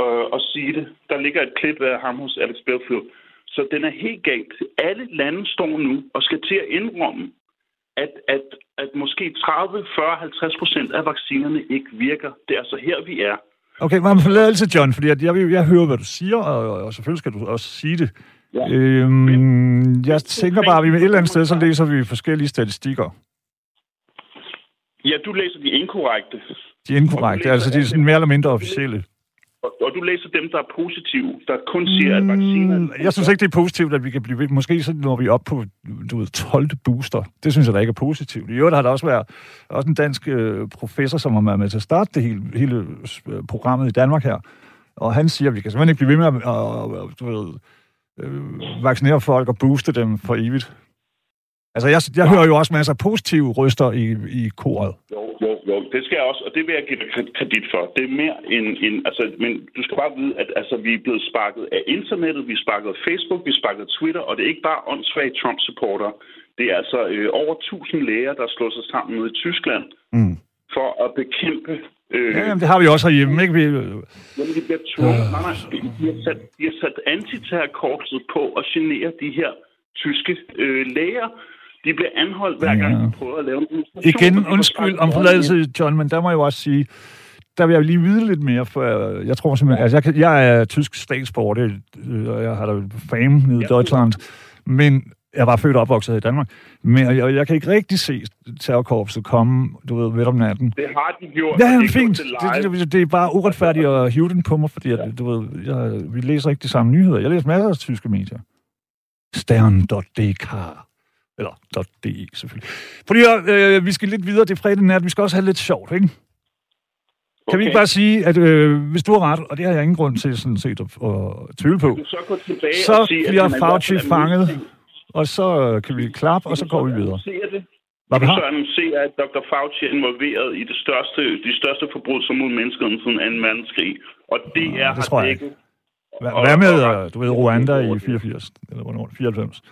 øh, og sige det. Der ligger et klip af ham hos Alex Belfield. Så den er helt galt. Alle lande står nu og skal til at indrømme, at, at, at måske 30, 40, 50 procent af vaccinerne ikke virker. Det er altså her, vi er. Okay, men forladelse, John, fordi jeg, vil- jeg hører, hvad du siger, og, og selvfølgelig skal du også sige det. Ja. Øhm, jeg tænker bare, at vi med et eller andet sted, så læser vi forskellige statistikker. Ja, du læser de inkorrekte. De er inkorrekte, altså de er sådan mere eller mindre officielle. Og, og du læser dem, der er positive, der kun siger, at vacciner... Mm, jeg synes ikke, det er positivt, at vi kan blive. Måske så når vi op på du ved, 12. booster. Det synes jeg da ikke er positivt. I øvrigt har der også været også en dansk øh, professor, som har været med til at starte det hele, hele øh, programmet i Danmark her. Og han siger, at vi kan simpelthen ikke blive ved med at, at, du ved, øh, vaccinere folk og booste dem for evigt. Altså, jeg, jeg hører jo også masser af positive røster i, i koret. Jo, jo, jo. Det skal jeg også, og det vil jeg give dig kred- kredit for. Det er mere end, end altså, men du skal bare vide, at altså, vi er blevet sparket af internettet, vi er sparket af Facebook, vi er sparket af Twitter, og det er ikke bare åndssvage Trump-supporter. Det er altså øh, over 1000 læger, der slår sig sammen nede i Tyskland Mm. for at bekæmpe... Øh, Ja, jamen, det har vi også herhjemme, ikke? Vi, Jamen, de bliver tvunget. Nej, nej. De har sat, de har sat antiterrorkorpset på at genere de her tyske øh, læger. De bliver anholdt hver gang, Ja. de prøver at lave en. Igen, undskyld om forladelse, John, men der må jeg jo også sige, der vil jeg lige vide lidt mere, for jeg, tror simpelthen, altså jeg, jeg er tysk statsborger, det, øh, og jeg har da fame nede i Ja. Deutschland, men jeg var født og opvokset i Danmark, men jeg, jeg kan ikke rigtig se terrorkorpset komme, du ved, midt om natten. Det har de gjort. Ja, ja, det er fint. Det, det, det er bare uretfærdigt at hive den på mig, fordi at, du ved, jeg, vi læser ikke de samme nyheder. Jeg læser masser af tyske medier. Stern.dk eller .de selvfølgelig. Fordi øh, vi skal lidt videre, det er fredag nat, vi skal også have lidt sjovt, ikke? Kan vi ikke bare sige, at øh, hvis du har ret, og det har jeg ingen grund til sådan set at, at tvivle på, så gå tilbage så og sige, bliver Fauci fanget, og så øh, kan vi klappe, og så går vi videre. Det. Hvad vi så har? annoncere, at Dr. Fauci er involveret i det største, de største forbrydelser mod menneskeheden siden 2. verdenskrig. Og det er det tror jeg dækket. Hvad, med, øh, du ved, Rwanda i 84, eller hvornår, 94?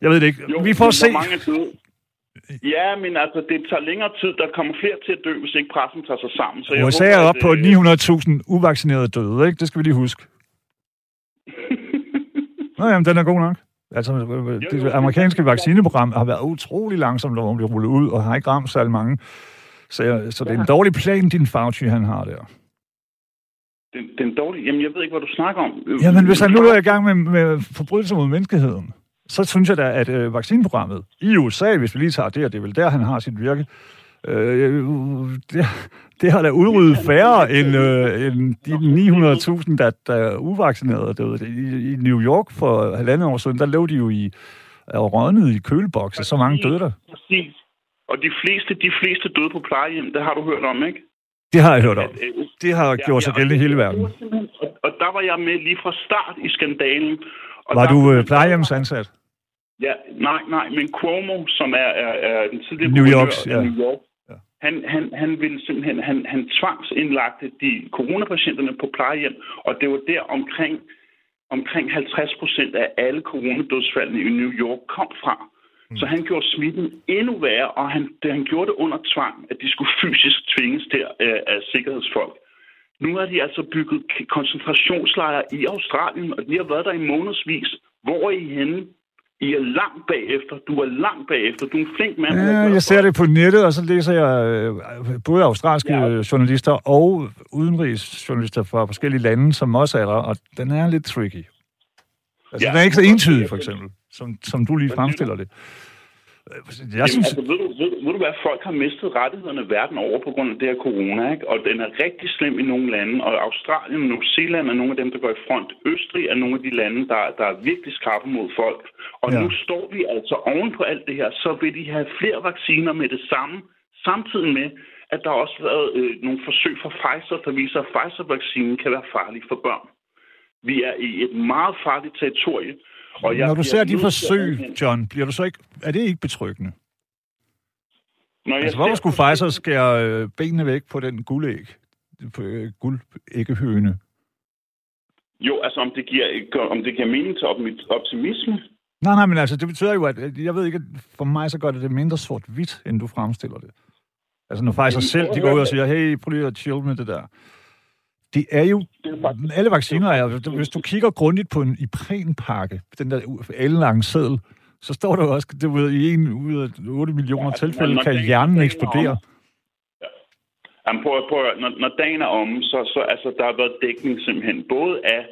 Jeg ved det ikke. Jo, Vi får se. Mange døde. Ja, men altså, det tager længere tid. Der kommer flere til at dø, hvis ikke pressen tager sig sammen. Så jeg USA håber, er at, op på øh, 900.000 uvaccinerede døde, ikke? Det skal vi lige huske. (laughs) Nå, jamen, den er god nok. Altså, øh, det amerikanske vaccineprogram har været utrolig langsomt, når man bliver rullet ud, og har ikke ramt så mange. Så, jeg, så det er en dårlig plan, din Fauci, han har der. Den, den dårlige... Jamen, jeg ved ikke, hvad du snakker om. Jamen, hvis han nu er i gang med, med forbrydelser mod menneskeheden, så synes jeg da, at øh, vaccineprogrammet i USA, hvis vi lige tager det, og det er vel der, han har sit virke, øh, det, det har da udryddet færre end, øh, end de 900.000, der, der er uvaccinerede derude. I, I New York for halvandet år siden, der lå de jo i og rådnede i kølebokse. Så mange døde der. Præcis. Og de fleste, de fleste døde på plejehjem, det har du hørt om, ikke? Det har jeg hørt om. Det har gjort sig gældende i hele verden. Og, og der var jeg med lige fra start i skandalen. Og var der, du øh, plejehjemsansat? Ja, nej, nej, men Cuomo, som er, er, er den tidligere New York, ja. New York, ja. han, han, han ville simpelthen, han, han tvangsindlagte de coronapatienterne på plejehjem, og det var der omkring, omkring 50 procent af alle coronadødsfaldene i New York kom fra. Mm. Så han gjorde smitten endnu værre, og han, det, han gjorde det under tvang, at de skulle (laughs) fysisk tvinges til af, af sikkerhedsfolk. Nu har de altså bygget koncentrationslejre i Australien, og de har været der i månedsvis. Hvor er I henne? I er langt bagefter. Du er langt bagefter. Du er en flink mand. Ja, jeg ser det på nettet, og så læser jeg øh, både australske ja. journalister og udenrigsjournalister fra forskellige lande, som også er der, og den er lidt tricky. Altså, ja, den er ikke så entydig, for eksempel, som, som du lige fremstiller det. Jeg Jamen, synes... altså, ved, du, ved, ved du hvad, folk har mistet rettighederne verden over på grund af det her corona, ikke? og den er rigtig slem i nogle lande, og Australien og New Zealand er nogle af dem, der går i front. Østrig er nogle af de lande, der, der er virkelig skarpe mod folk. Og ja. nu står vi altså oven på alt det her, så vil de have flere vacciner med det samme, samtidig med, at der har også været øh, nogle forsøg fra Pfizer, der viser, at Pfizer-vaccinen kan være farlig for børn. Vi er i et meget farligt territorie, og jeg Når du ser de forsøg, John, bliver du så ikke, er det ikke betryggende? Når jeg altså, hvorfor skulle Pfizer skære øh, benene væk på den guldæg? På øh, guldæggehøne? Jo, altså om det giver, om det giver mening til optimisme? Nej, nej, men altså, det betyder jo, at jeg ved ikke, for mig så gør det det mindre sort-hvidt, end du fremstiller det. Altså, når Pfizer selv, de går ud og siger, hey, prøv lige at chill med det der. Det er jo... Alle vacciner er... Hvis du kigger grundigt på en iprenpakke, den der ellange seddel, så står der jo også, det ved, i en ud af 8 millioner ja, tilfælde kan hjernen eksplodere. Ja. Jamen, prøv, prøv, når, når dagen er om, så, så altså, der har været dækning simpelthen både af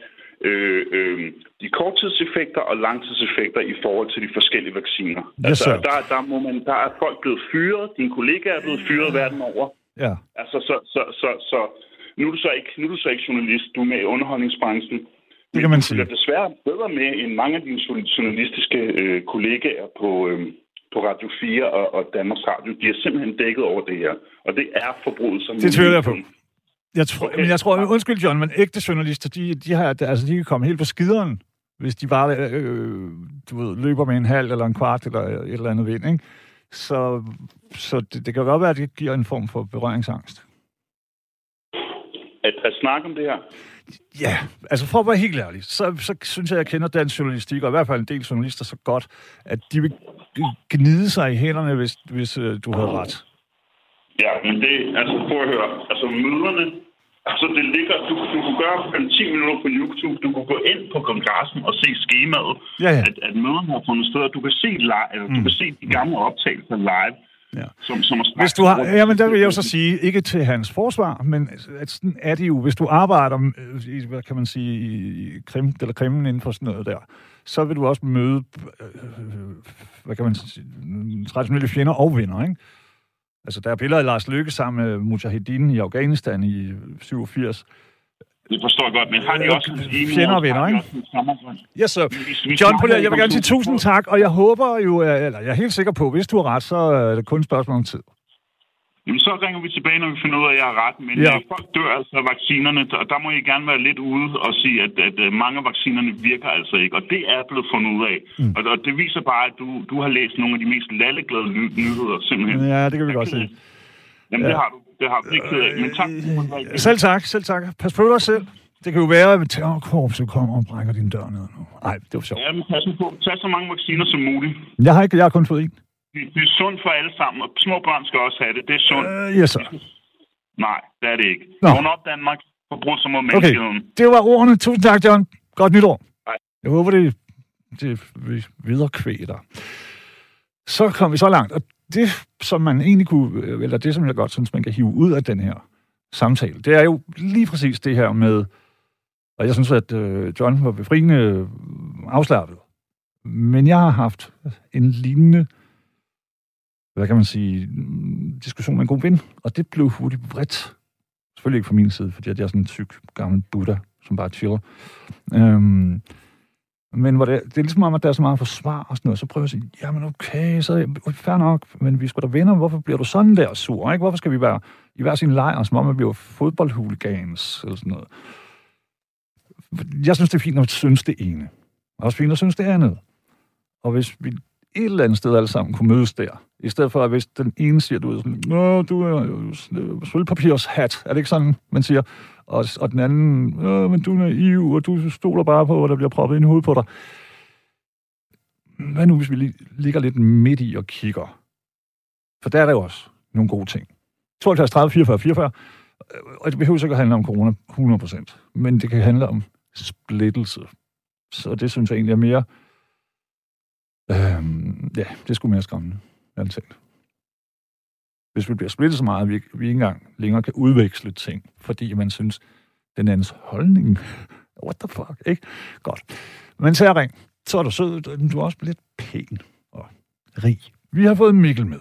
øh, øh, de korttidseffekter og langtidseffekter i forhold til de forskellige vacciner. Yes, altså, der, der, må man, der er folk blevet fyret, dine kollegaer er blevet fyret verden over. Ja. Altså, så, så, så, så, nu er du så ikke, nu er du så ikke journalist, du er med i underholdningsbranchen. Det kan man sige. Du er desværre bedre med end mange af dine journalistiske øh, kollegaer på, øh, på Radio 4 og, og Danmarks Radio. De er simpelthen dækket over det her. Og det er forbrydelser. Det tvivler jeg på. Jeg tror, okay. men jeg tror, undskyld John, men ægte journalister, de, de, har, altså, de kan komme helt på skideren, hvis de bare øh, du ved, løber med en halv eller en kvart eller et eller andet vind. Ikke? Så, så det, det kan godt være, at det giver en form for berøringsangst at, at snakke om det her? Ja, altså for at være helt ærlig, så, så synes jeg, at jeg kender dansk journalistik, og i hvert fald en del journalister så godt, at de vil gnide sig i hænderne, hvis, hvis uh, du havde ret. Ja, men det, altså prøv at høre, altså møderne, altså det ligger, du, du kunne gøre 10 minutter på YouTube, du kunne gå ind på kongressen og se skemaet, ja, ja. At, at møderne har fundet sted, du kan se, live, mm. du kan se de gamle optagelser live, Ja. Som, som hvis du har, jamen, der vil jeg jo så sige, ikke til hans forsvar, men at sådan er det jo, hvis du arbejder øh, i, hvad kan man sige, i krim, eller krimmen inden for sådan noget der, så vil du også møde, øh, hvad kan man sige, traditionelle fjender og vinder, ikke? Altså, der er billeder af Lars Løkke sammen med Mujahedin i Afghanistan i 87, det forstår jeg godt, men har de også en Fjender og venner, ikke? Yes, sir. John Poler, jeg vil gerne sige tusind tak, og jeg håber jo, eller jeg er helt sikker på, hvis du har ret, så er det kun et spørgsmål om tid. Jamen, så ringer vi tilbage, når vi finder ud af, at jeg har ret. Men ja. Øh, folk dør altså af vaccinerne, og der må I gerne være lidt ude og sige, at, at øh, mange af vaccinerne virker altså ikke. Og det er blevet fundet ud af. Mm. Og, og det viser bare, at du, du har læst nogle af de mest lalleglade nyheder, simpelthen. Ja, det kan vi godt se. Jamen, ja. det har du det har vi ikke af. Men tak. Øh, selv tak, selv tak. Pas på dig selv. Det kan jo være, at terrorkorpset kommer og brækker din dør ned nu. Nej, det var sjovt. Ja, men pas på. Tag så mange vacciner som muligt. Jeg har, ikke, jeg har kun fået en. Det, det er sundt for alle sammen, og små børn skal også have det. Det er sundt. Uh, yes, sir. Nej, det er det ikke. Vågn op, Danmark. Forbrud sig mod menneskeheden. Okay, det var ordene. Tusind tak, John. Godt nytår. Nej. Jeg håber, det det vi videre kvæler. Så kom vi så langt, og det, som man egentlig kunne, øh, eller det, som jeg godt synes, man kan hive ud af den her samtale, det er jo lige præcis det her med, og jeg synes, at øh, John var befriende øh, afslappet. Men jeg har haft en lignende, hvad kan man sige, mm, diskussion med en god ven, og det blev hurtigt bredt. Selvfølgelig ikke fra min side, fordi jeg er sådan en tyk gammel Buddha, som bare chiller. Øhm, men hvor det, det er ligesom om, at der er så meget forsvar og sådan noget, så prøver jeg at sige, jamen okay, så fair nok, men vi skulle da venner, hvorfor bliver du sådan der sur, ikke? Hvorfor skal vi være i hver sin lejr, som om, at vi var fodboldhuligans, eller sådan noget. Jeg synes, det er fint at synes det ene. Og også fint at synes det andet. Og hvis vi et eller andet sted alle sammen kunne mødes der, i stedet for at hvis den ene siger, du er sådan, Nå, du er jo hat, er det ikke sådan, man siger? Og, og den anden, Nå, men du er naiv, og du stoler bare på, at der bliver proppet ind i hovedet på dig. Hvad nu, hvis vi ligger lidt midt i og kigger? For der er der jo også nogle gode ting. 52, 30, 44, 44. Og det behøver ikke at handle om corona 100%, men det kan handle om splittelse. Så det synes jeg egentlig er mere Øhm, ja, det skulle mere skræmmende, talt. Hvis vi bliver splittet så meget, at vi, vi ikke engang længere kan udveksle ting, fordi man synes, den andens holdning, (laughs) what the fuck, ikke? Godt. Men så ring, så er du sød, du er også lidt pæn og rig. Vi har fået Mikkel med.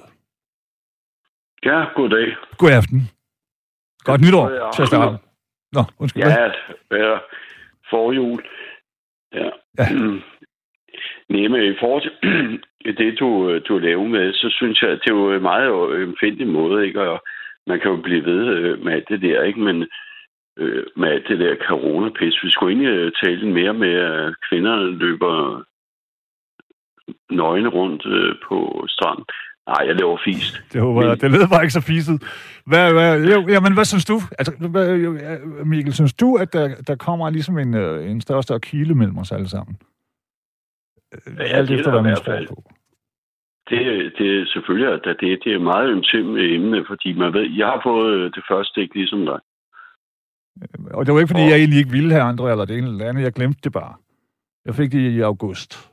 Ja, goddag. God aften. Godt nytår til at starte. Nå, undskyld. Ja, ja for jul. Ja. ja. Nej, men i forhold til (clears throat) det, du, du laver med, så synes jeg, at det er jo en meget empfindelig måde, ikke? Og man kan jo blive ved øh, med alt det der, ikke? Men øh, med alt det der coronapis. Vi skulle egentlig øh, tale mere med, at kvinderne løber nøgne rundt øh, på stranden. Nej, jeg laver fist. Det håber jeg. Det lyder bare ikke så fiset. Hvad, hvad, jo, jamen, hvad synes du? Altså, hvad, Mikkel, synes du, at der, der kommer ligesom en, en større større kile mellem os alle sammen? Ja, alt efter, hvad man tror på. Det, det er selvfølgelig, at det, det er meget intimt emne, fordi man ved, jeg har fået det første stik ligesom dig. Og det var ikke, fordi og... jeg egentlig ikke ville have andre eller det ene eller andet. Jeg glemte det bare. Jeg fik det i august.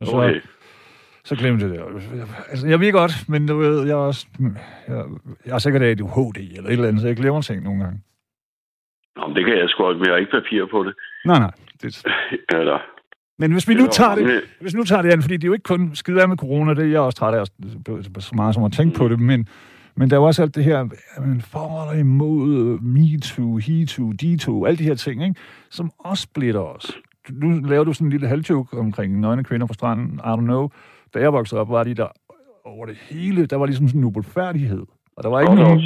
Og så, okay. så glemte jeg det. Altså, jeg ved godt, men du ved, jeg er, også, jeg, jeg er sikkert ADHD eller et eller andet, så jeg glemmer ting nogle gange. Nå, det kan jeg sgu men jeg har ikke papir på det. Nej, nej. Det... (laughs) eller, men hvis vi nu tager det, hvis nu tager det an, fordi det er jo ikke kun skide af med corona, det er jeg også træt af så meget som at tænke på det, men, men der er jo også alt det her, man for og imod MeToo, HeToo, DeToo, alle de her ting, ikke? som også splitter os. Nu laver du sådan en lille halvtjuk omkring nøgne kvinder på stranden, I don't know. Da jeg voksede op, var de der over det hele, der var ligesom sådan en ubelfærdighed. Og der var ikke nogen...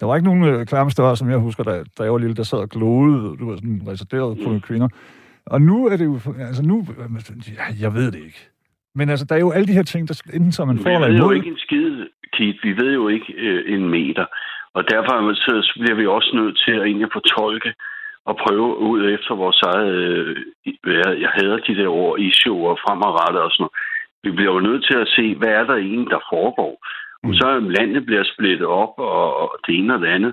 Der var ikke nogen øh, klamstør, som jeg husker, da, da jeg var lille, der sad og glodede, du var sådan reserveret på mm. kvinder. Og nu er det jo, altså nu, jeg ved det ikke. Men altså, der er jo alle de her ting, der enten så man får eller imod. Vi ved jo ikke en skid, Keith. Vi ved jo ikke øh, en meter. Og derfor så bliver vi også nødt til at egentlig fortolke og prøve ud efter vores eget... Øh, jeg hader de der ord, issue og fremadrettet og sådan noget. Vi bliver jo nødt til at se, hvad er der egentlig, der foregår. Mm. Og så landet bliver splittet op, og, og det ene og det andet.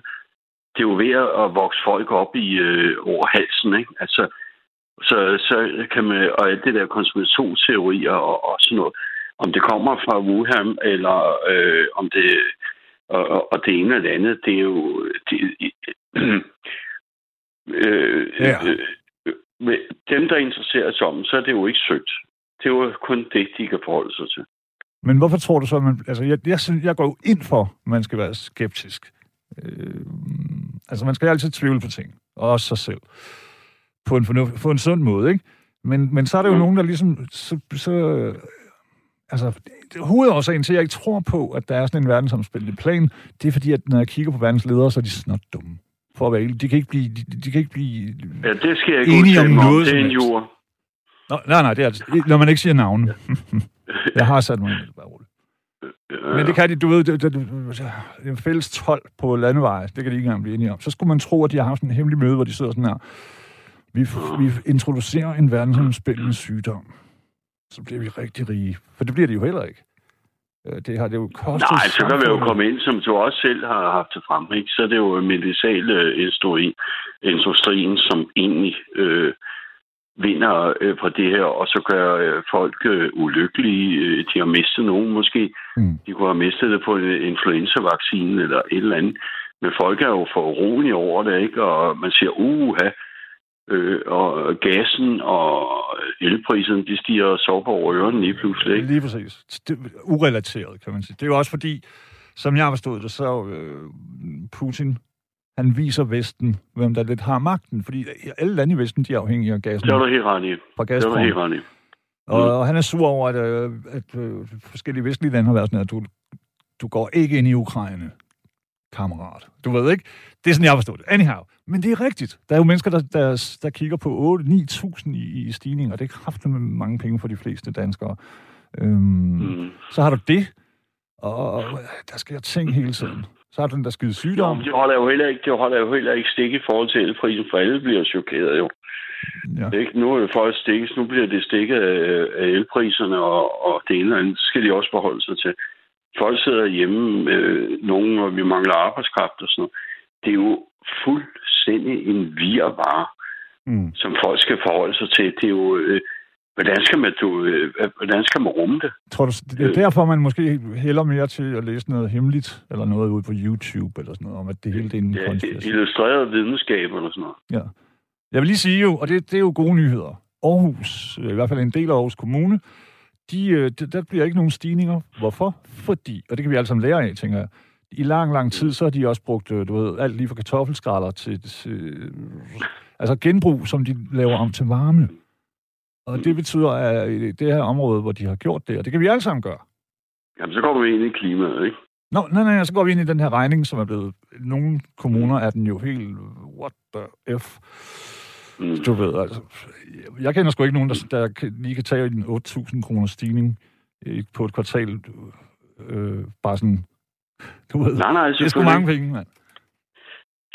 Det er jo ved at vokse folk op i øh, over halsen, ikke? Altså, så, så kan man, og det der konspirationsteorier og, og sådan noget, om det kommer fra Wuhan, eller øh, om det, og, og det ene eller andet, det er jo, det, (clears throat) øh, ja. øh, dem, der interesserer sig om, så er det jo ikke søgt. Det er jo kun det, de kan forholde sig til. Men hvorfor tror du så, at man... Altså, jeg, jeg, synes, jeg går jo ind for, at man skal være skeptisk. Øh, altså, man skal altid tvivle på ting. Og også sig selv på en, fornuft, på en sund måde, ikke? Men, men så er der jo mm. nogen, der ligesom... Så, så, altså, hovedårsagen til, at jeg ikke tror på, at der er sådan en verdensomspillende plan, det er fordi, at når jeg kigger på verdens ledere, så er de snot dumme. For at være de kan ikke blive, de, de kan ikke blive ja, det skal jeg ikke enige om noget. Det er en jord. Nå, nej, nej, det er når man ikke siger navn. (laughs) jeg har sat mig bare roligt. Men det kan de, du ved, det, det, det, en fælles 12 på landeveje, det kan de ikke engang blive enige om. Så skulle man tro, at de har haft en hemmelig møde, hvor de sidder sådan her. Vi, vi introducerer en verdensomspændende sygdom. Så bliver vi rigtig rige. For det bliver det jo heller ikke. Øh, det har det jo kostet... Nej, så kan vi jo komme ind, som du også selv har haft det frem. Ikke? Så er det jo medicinal industri, industrien, som egentlig øh, vinder øh, på det her, og så gør øh, folk øh, ulykkelige. Øh, de har mistet nogen måske. Mm. De kunne have mistet det på en influenza-vaccine eller et eller andet. Men folk er jo for urolige over det, ikke? Og man siger, uha, øh, og gassen og elprisen, de stiger sover over ørerne lige pludselig. Ikke? Lige præcis. Det, urelateret, kan man sige. Det er jo også fordi, som jeg har forstået det, så øh, Putin han viser Vesten, hvem der lidt har magten, fordi alle lande i Vesten, de er afhængige af gassen. Det er du helt ret i. Fra Det er helt ret i. Og, og han er sur over, at, øh, at øh, forskellige vestlige lande har været sådan, at du, du går ikke ind i Ukraine, kammerat. Du ved ikke? Det er sådan, jeg har forstået det. Anyhow. Men det er rigtigt. Der er jo mennesker, der, der, der kigger på 8-9.000 i, i stigning, og det er kraftigt med mange penge for de fleste danskere. Øhm, mm. Så har du det, og, der sker ting hele tiden. Så har du den der skide sygdom. Jo, det holder jo heller ikke, det holder jo heller ikke stik i forhold til elprisen, for alle bliver chokeret jo. Ja. Ikke, nu er at stikkes, nu bliver det stikket af, elpriserne, og, og det ene og andet skal de også forholde sig til. Folk sidder hjemme, øh, nogen, og vi mangler arbejdskraft og sådan noget. Det er jo fuldstændig en virvare, mm. som folk skal forholde sig til. Det er jo... Øh, Hvordan skal man, du, øh, hvordan skal man rumme det? Tror du, det er derfor, man måske hælder mere til at læse noget hemmeligt, eller noget ud på YouTube, eller sådan noget, om at det hele det er en ja, konspiration? illustreret videnskab, eller sådan noget. Ja. Jeg vil lige sige jo, og det, det er jo gode nyheder. Aarhus, i hvert fald en del af Aarhus Kommune, de, øh, de, der bliver ikke nogen stigninger. Hvorfor? Fordi, og det kan vi alle sammen lære af, tænker jeg, i lang, lang tid, så har de også brugt, øh, du ved, alt lige fra kartoffelskralder til, til altså genbrug, som de laver om til varme. Og det betyder, at i det her område, hvor de har gjort det, og det kan vi alle sammen gøre. Jamen, så går vi ind i klimaet, ikke? Nå, nej, nej, så går vi ind i den her regning, som er blevet... Nogle kommuner er den jo helt... What the F? Mm. Du ved, altså... Jeg kender sgu ikke nogen, der, der lige kan tage en 8.000 kroner stigning på et kvartal. Øh, bare sådan... Du ved, nej, nej, det er sgu mange penge, mand.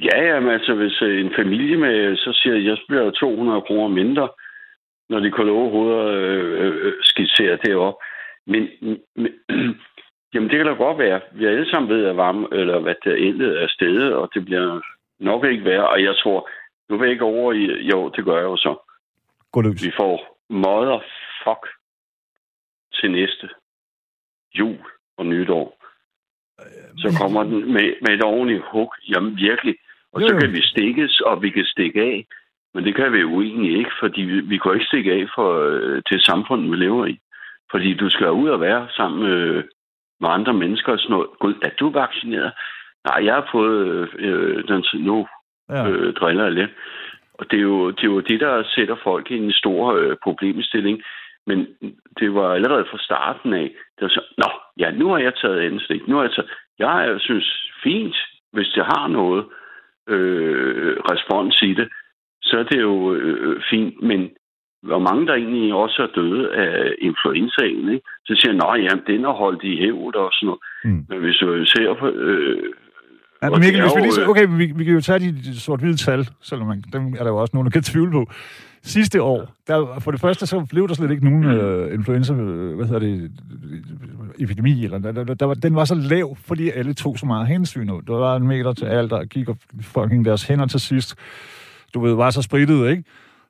Ja, jamen altså, hvis øh, en familie med, så siger jeg, jeg bliver 200 kroner mindre, når de kolde hoveder øh, øh, skitserer det op. Men, men (clears throat) jamen, det kan da godt være. Vi er alle sammen ved at varme, eller hvad der endet er stedet, og det bliver nok ikke værre. Og jeg tror, nu vil jeg ikke over i, jo, det gør jeg jo så. Gå løs. Vi får motherfuck til næste jul og nytår. Så kommer den med, med et ordentligt hug. Jamen virkelig. Og så kan vi stikkes, og vi kan stikke af. Men det kan vi jo egentlig ikke, fordi vi, vi kan ikke stikke af for, øh, til samfundet, vi lever i. Fordi du skal ud og være sammen med, med andre mennesker og sådan noget. Gud, er du vaccineret? Nej, jeg har fået øh, den nu ja. øh, driller jeg lidt. Og det er, jo, det er jo det, der sætter folk i en stor øh, problemstilling. Men det var allerede fra starten af, der var så, nå, ja, nu har jeg taget anden Nu har jeg taget, jeg synes fint, hvis det har noget øh, respons i det, så er det jo øh, fint, men hvor mange der egentlig også er døde af influenzaen, ikke? så siger jeg, at den har holdt i hævd og sådan noget. Mm. Men hvis du ser på... Øh, Ja, men Mikkel, hvis vi lige, okay, vi, vi kan jo tage de sort-hvide tal, selvom man, dem er der jo også nogen, der kan tvivle på. Sidste år, der, for det første, så blev der slet ikke nogen mm. øh, influenza, øh, hvad hedder det, epidemi, eller der, der, der, den var så lav, fordi alle tog så meget hensyn. Der var en meter til alt, der gik og fucking deres hænder til sidst du ved, var så spritet, ikke?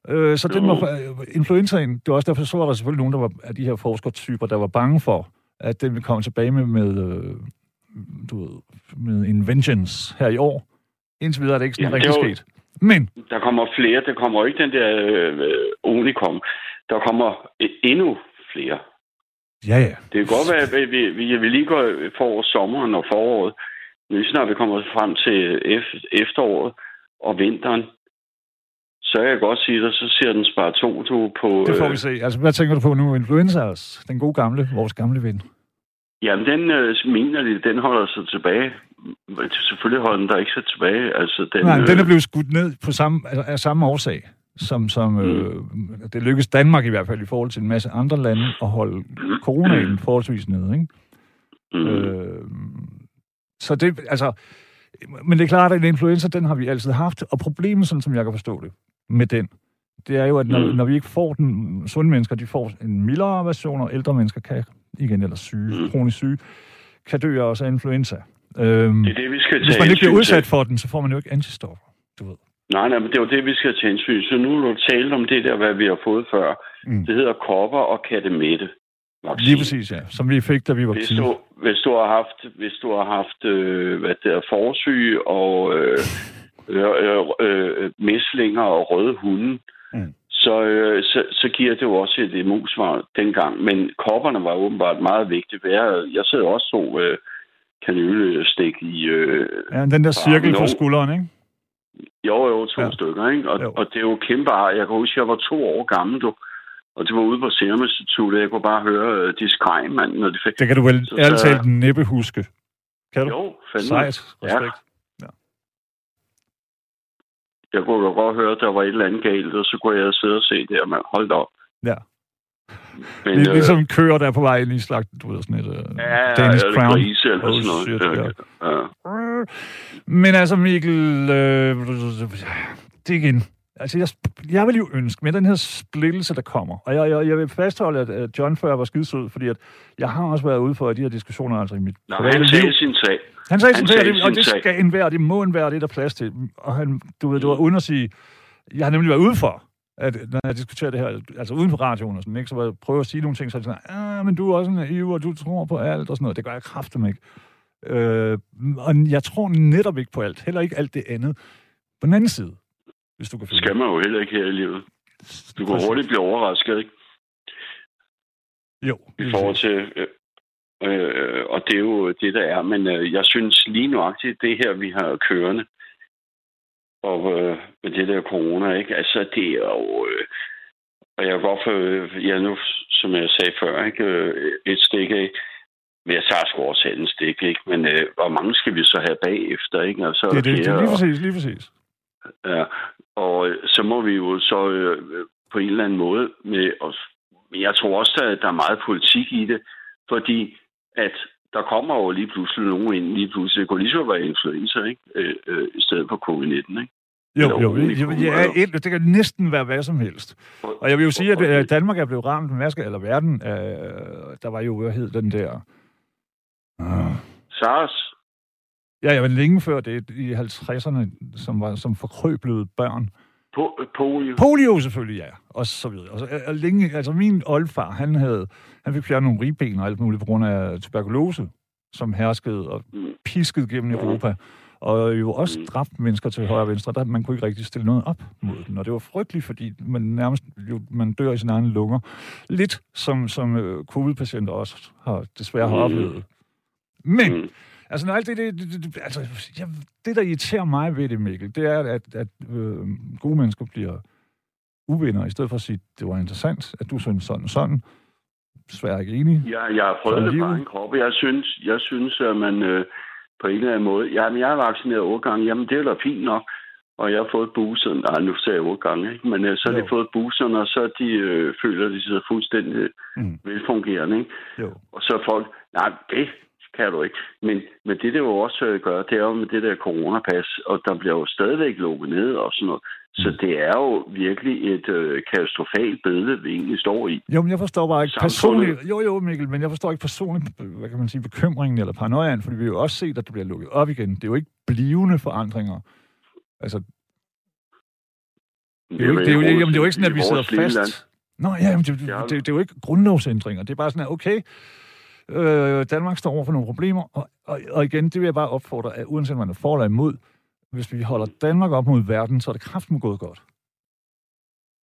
Øh, så den var, influenzaen, det var også derfor, så var der selvfølgelig nogen der var, af de her forskertyper, der var bange for, at den ville komme tilbage med, med, øh, du ved, med en vengeance her i år. Indtil videre er det ikke sådan ja, rigtig sket. Men... Der kommer flere. Der kommer ikke den der øh, unikom. Der kommer endnu flere. Ja, ja. Det kan godt være, at vi, vi, vi lige går for sommeren og foråret. Men snart vi kommer frem til efteråret og vinteren, så kan jeg godt sige dig, så ser den to to på... Det får vi se. Altså, hvad tænker du på nu? Influencers, den gode gamle, vores gamle ven. Jamen, den øh, mener de, den holder sig tilbage. Selvfølgelig holder den der ikke sig tilbage. Altså, den, Nej, øh... den er blevet skudt ned på samme, altså, af samme årsag, som, som øh, mm. øh, det lykkedes Danmark i hvert fald i forhold til en masse andre lande at holde coronaen forholdsvis nede, ikke? Mm. Øh, så det, altså, men det er klart, at en influenza, den har vi altid haft, og problemet, sådan som jeg kan forstå det, med den, det er jo, at når, mm. når vi ikke får den, sunde mennesker, de får en mildere version, og ældre mennesker kan, igen, eller syge, mm. kronisk syge, kan dø også af influenza. Øhm, det er det, vi skal Hvis man ikke bliver udsat for den, så får man jo ikke antistoffer, du ved. Nej, nej, men det er jo det, vi skal tage hensyn. Så nu har du talt om det der, hvad vi har fået før. Mm. Det hedder kopper og kattemette. Vaccine. Lige præcis, ja. Som vi fik, da vi var hvis du, hvis du har haft, hvis du har haft øh, hvad det er, forsyge og øh, (laughs) øh, øh, øh, mislinger og røde hunde, mm. Så, øh, så, så giver det jo også et immunsvar dengang. Men kopperne var åbenbart meget vigtigt. Jeg sidder også så øh, kanylestik i... Øh, ja, den der cirkel på skulderen, ikke? Jo, jo, to ja. stykker, ikke? Og, og det er jo kæmpe Jeg kan huske, jeg var to år gammel, du. Og det var ude på Serum Instituttet. Jeg kunne bare høre uh, de skreg, mand, når de fik... Det kan du vel ærligt talt næppe huske. Kan du? Jo, fandme. Sejt. Respekt. Ja. Jeg kunne jo godt høre, at der var et eller andet galt, og så kunne jeg sidde og se det, og man holdt op. Ja. Men, Lig, øh, ligesom kører der på vej ind i slagt, du ved, sådan et uh, ja, Danish ja, Crown. Grise eller oh, sådan noget. Shit, ja. Ja. Men altså, Mikkel, øh, det igen, Altså, jeg, jeg vil jo ønske med den her splittelse, der kommer, og jeg, jeg, jeg vil fastholde, at John før var skidesød, fordi at jeg har også været ude for de her diskussioner altså i mit Nå, han sagde sin sag. Han sagde sin sag, og det, og det skal enhver, det må enhver, det er der plads til. Og han, du ved, det var uden at sige, jeg har nemlig været ude for, at når jeg diskuterer det her, altså uden for radioen og sådan, ikke, så var jeg prøve at sige nogle ting, så er det sådan, ah, men du er også naiv, og du tror på alt og sådan noget. Det gør jeg kraftigt ikke. Øh, og jeg tror netop ikke på alt. Heller ikke alt det andet. På den anden side, hvis du kan finde skal man jo heller ikke her i livet. Du kan hurtigt blive overrasket, ikke? Jo. I forhold til... Øh, og det er jo det, der er. Men øh, jeg synes lige nuagtigt, det her, vi har kørende, og øh, med det der corona, ikke? Altså, det er jo... Øh, og jeg kan godt for, øh, ja, nu, som jeg sagde før, ikke? Øh, et stik af, men jeg tager sgu også en stik, ikke? Men øh, hvor mange skal vi så have bagefter, ikke? Og så det, det, det, det, lige præcis, lige præcis. Ja, og øh, så må vi jo så øh, på en eller anden måde med os. Men jeg tror også, at der er meget politik i det, fordi at der kommer jo lige pludselig nogen ind, lige pludselig. Det kunne lige så være influenza, ikke? Øh, øh, i stedet for covid-19, ikke? Jo, jo, jo, ja, det kan næsten være hvad som helst. Og jeg vil jo sige, at øh, Danmark er blevet ramt, maske, eller verden, øh, der var jo, hvad hed den der... Uh. SARS. Ja, jeg var længe før det, i 50'erne, som var som forkrøblede børn. Po- polio. Polio selvfølgelig, ja. Og så videre. Og så, og længe, altså min oldfar, han havde, han fik fjernet nogle ribben og alt muligt på grund af tuberkulose, som herskede og mm. piskede gennem Europa. Og jo også mm. dræbt mennesker til højre og venstre. Der, man kunne ikke rigtig stille noget op mod den. Og det var frygteligt, fordi man nærmest jo, man dør i sine egne lunger. Lidt som, som uh, covid-patienter også har, desværre har mm. oplevet. Men Altså, når alt det, det, det, det, altså, jeg, det, der irriterer mig ved det, Mikkel, det er, at, at øh, gode mennesker bliver uvenner, i stedet for at sige, det var interessant, at du synes sådan sådan. Svær ikke enig. Ja, jeg har prøvet det på en krop. Jeg synes, jeg synes at man øh, på en eller anden måde... Jamen, jeg har vaccineret otte gange. Jamen, det er da fint nok. Og jeg har fået boosteren. Nej, nu sagde jeg otte gange, ikke? Men øh, så har jo. de fået boosteren, og så de øh, føler, de sidder fuldstændig mm. velfungerende, ikke? Jo. Og så folk... Nej, det kan du ikke. Men, men det, det jo også øh, gør, det er jo med det der coronapas, og der bliver jo stadigvæk lukket ned og sådan noget. Så mm. det er jo virkelig et øh, katastrofalt billede, vi egentlig står i. Jo, men jeg forstår bare ikke personligt... Jo, jo, Mikkel, men jeg forstår ikke personligt, hvad kan man sige, bekymringen eller paranoiaen, fordi vi jo også set, at det bliver lukket op igen. Det er jo ikke blivende forandringer. Altså... Det er jo, ikke, det er jo, jamen, det er jo ikke sådan, at vi sidder fast... Nå, ja, men det, det, det, det, er jo ikke grundlovsændringer. Det er bare sådan, at okay, Øh, Danmark står over for nogle problemer, og, og, og igen, det vil jeg bare opfordre, at uanset man er for eller imod, hvis vi holder Danmark op mod verden, så er det kraften gået godt.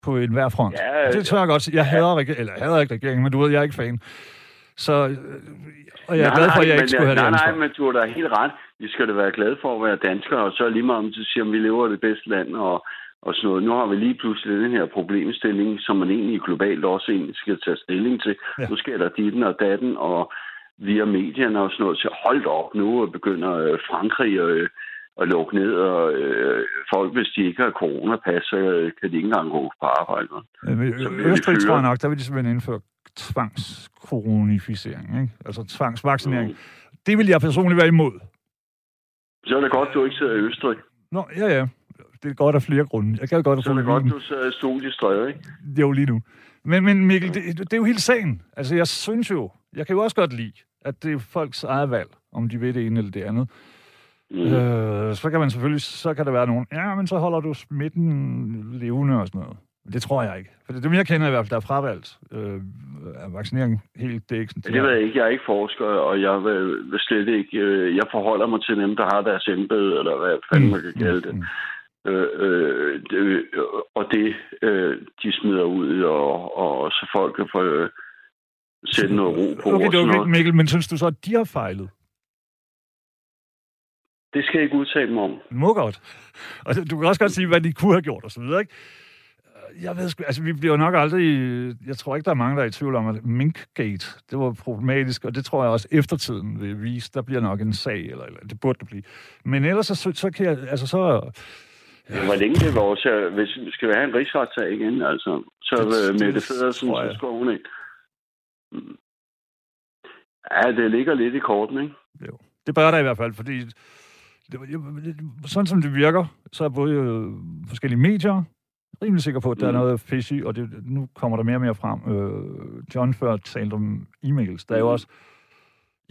På en hver front. Ja, det tør jeg godt. Jeg hader, eller jeg hader ikke regeringen, men du ved, jeg er ikke fan. Så, øh, og jeg er nej, glad for, at jeg ikke skulle have nej, det Nej, nej, men du har da helt ret. Vi skal da være glade for at være danskere, og så lige meget om du siger, at vi lever i det bedste land, og, og sådan noget. Nu har vi lige pludselig den her problemstilling, som man egentlig globalt også egentlig skal tage stilling til. Ja. Nu sker der ditten og datten, og via medierne og sådan noget, så hold op nu, og begynder øh, Frankrig øh, at lukke ned, og øh, folk, hvis de ikke har coronapas, så kan de ikke engang gå på arbejde. Øh, Østrig tror jeg nok, der vil de simpelthen indføre tvangskoronaficering, ikke? altså tvangsvaccinering. Mm. Det vil jeg personligt være imod. Så er det godt, du ikke sidder i Østrig. Nå, ja, ja det er godt af flere grunde. Jeg kan godt Så er det godt, du så studiestredet, ikke? Jo, lige nu. Men, men Mikkel, det, det er jo helt sagen. Altså, jeg synes jo, jeg kan jo også godt lide, at det er folks eget valg, om de vil det ene eller det andet. Mm. Øh, så kan man selvfølgelig, så kan der være nogen, ja, men så holder du smitten levende og sådan noget. Det tror jeg ikke. For det, det jeg kender i hvert fald, der er fravalgt øh, vaccinering helt, det er ikke sådan. Det ved jeg ikke. Jeg er ikke forsker, og jeg vil, slet ikke... Øh, jeg forholder mig til dem, der har deres embede, eller hvad fanden man kan mm, kalde det. Mm. Øh, øh, og det, øh, de smider ud, og, og så folk kan få øh, sætte noget ro på. Okay, det er okay, Mikkel, men synes du så, at de har fejlet? Det skal jeg ikke udtale mig om. Må godt. Og du kan også godt sige, hvad de kunne have gjort, og så videre, ikke? Jeg ved sgu, altså vi bliver nok aldrig, jeg tror ikke, der er mange, der er i tvivl om, at Minkgate, det var problematisk, og det tror jeg også eftertiden vil vise, der bliver nok en sag, eller, eller det burde det blive. Men ellers så, så kan jeg, altså så, Ja. Hvor længe det var så hvis vi skal have en rigsretssag igen, altså, så det, Mette Federsen, så skal hun ikke. Mm. Ja, det ligger lidt i korten, ikke? Jo, det bør der i hvert fald, fordi det, sådan som det virker, så er både øh, forskellige medier rimelig sikker på, at der mm. er noget fishy, og det, nu kommer der mere og mere frem. Øh, John før talte om e-mails. Der er jo mm. også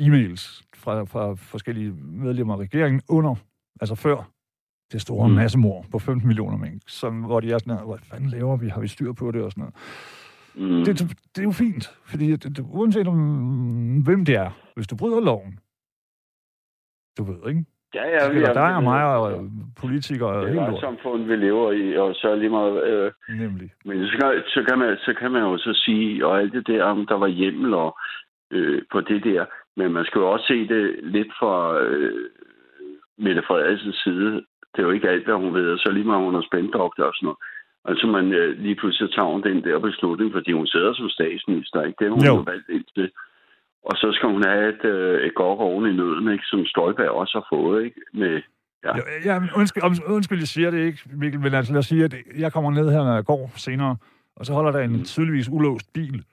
e-mails fra, fra forskellige medlemmer af regeringen under, altså før det store mm. massemord på 15 millioner mængder, som, hvor de er sådan, hvad fanden laver vi? Har vi styr på det? Og sådan noget. Mm. Det, det er jo fint, fordi det, det, uanset om, hvem det er, hvis du bryder loven, du ved, ikke? Ja, ja. Vi, der er mig og politikere. Det er et samfund, vi lever i, og så lige meget... Øh, Nemlig. Men så kan, så, kan man, så kan man jo så sige, og alt det der, om der var hjemmel og, øh, på det der, men man skal jo også se det lidt fra øh, Mette Frederiksens side. Det er jo ikke alt, hvad hun ved, og så lige meget hun er spænddoktor og sådan noget. Altså man øh, lige pludselig tager hun den der beslutning, fordi hun sidder som statsminister, ikke? Det hun jo. valgt ind til. Og så skal hun have et, øh, et godt oven i nøden, ikke? som Støjberg også har fået. Ikke? Med, ja. Ja, men undskyld, undskyld, jeg siger det ikke, Mikkel, men altså lad os sige, at jeg kommer ned her, når jeg går senere, og så holder der en mm. tydeligvis ulåst bil.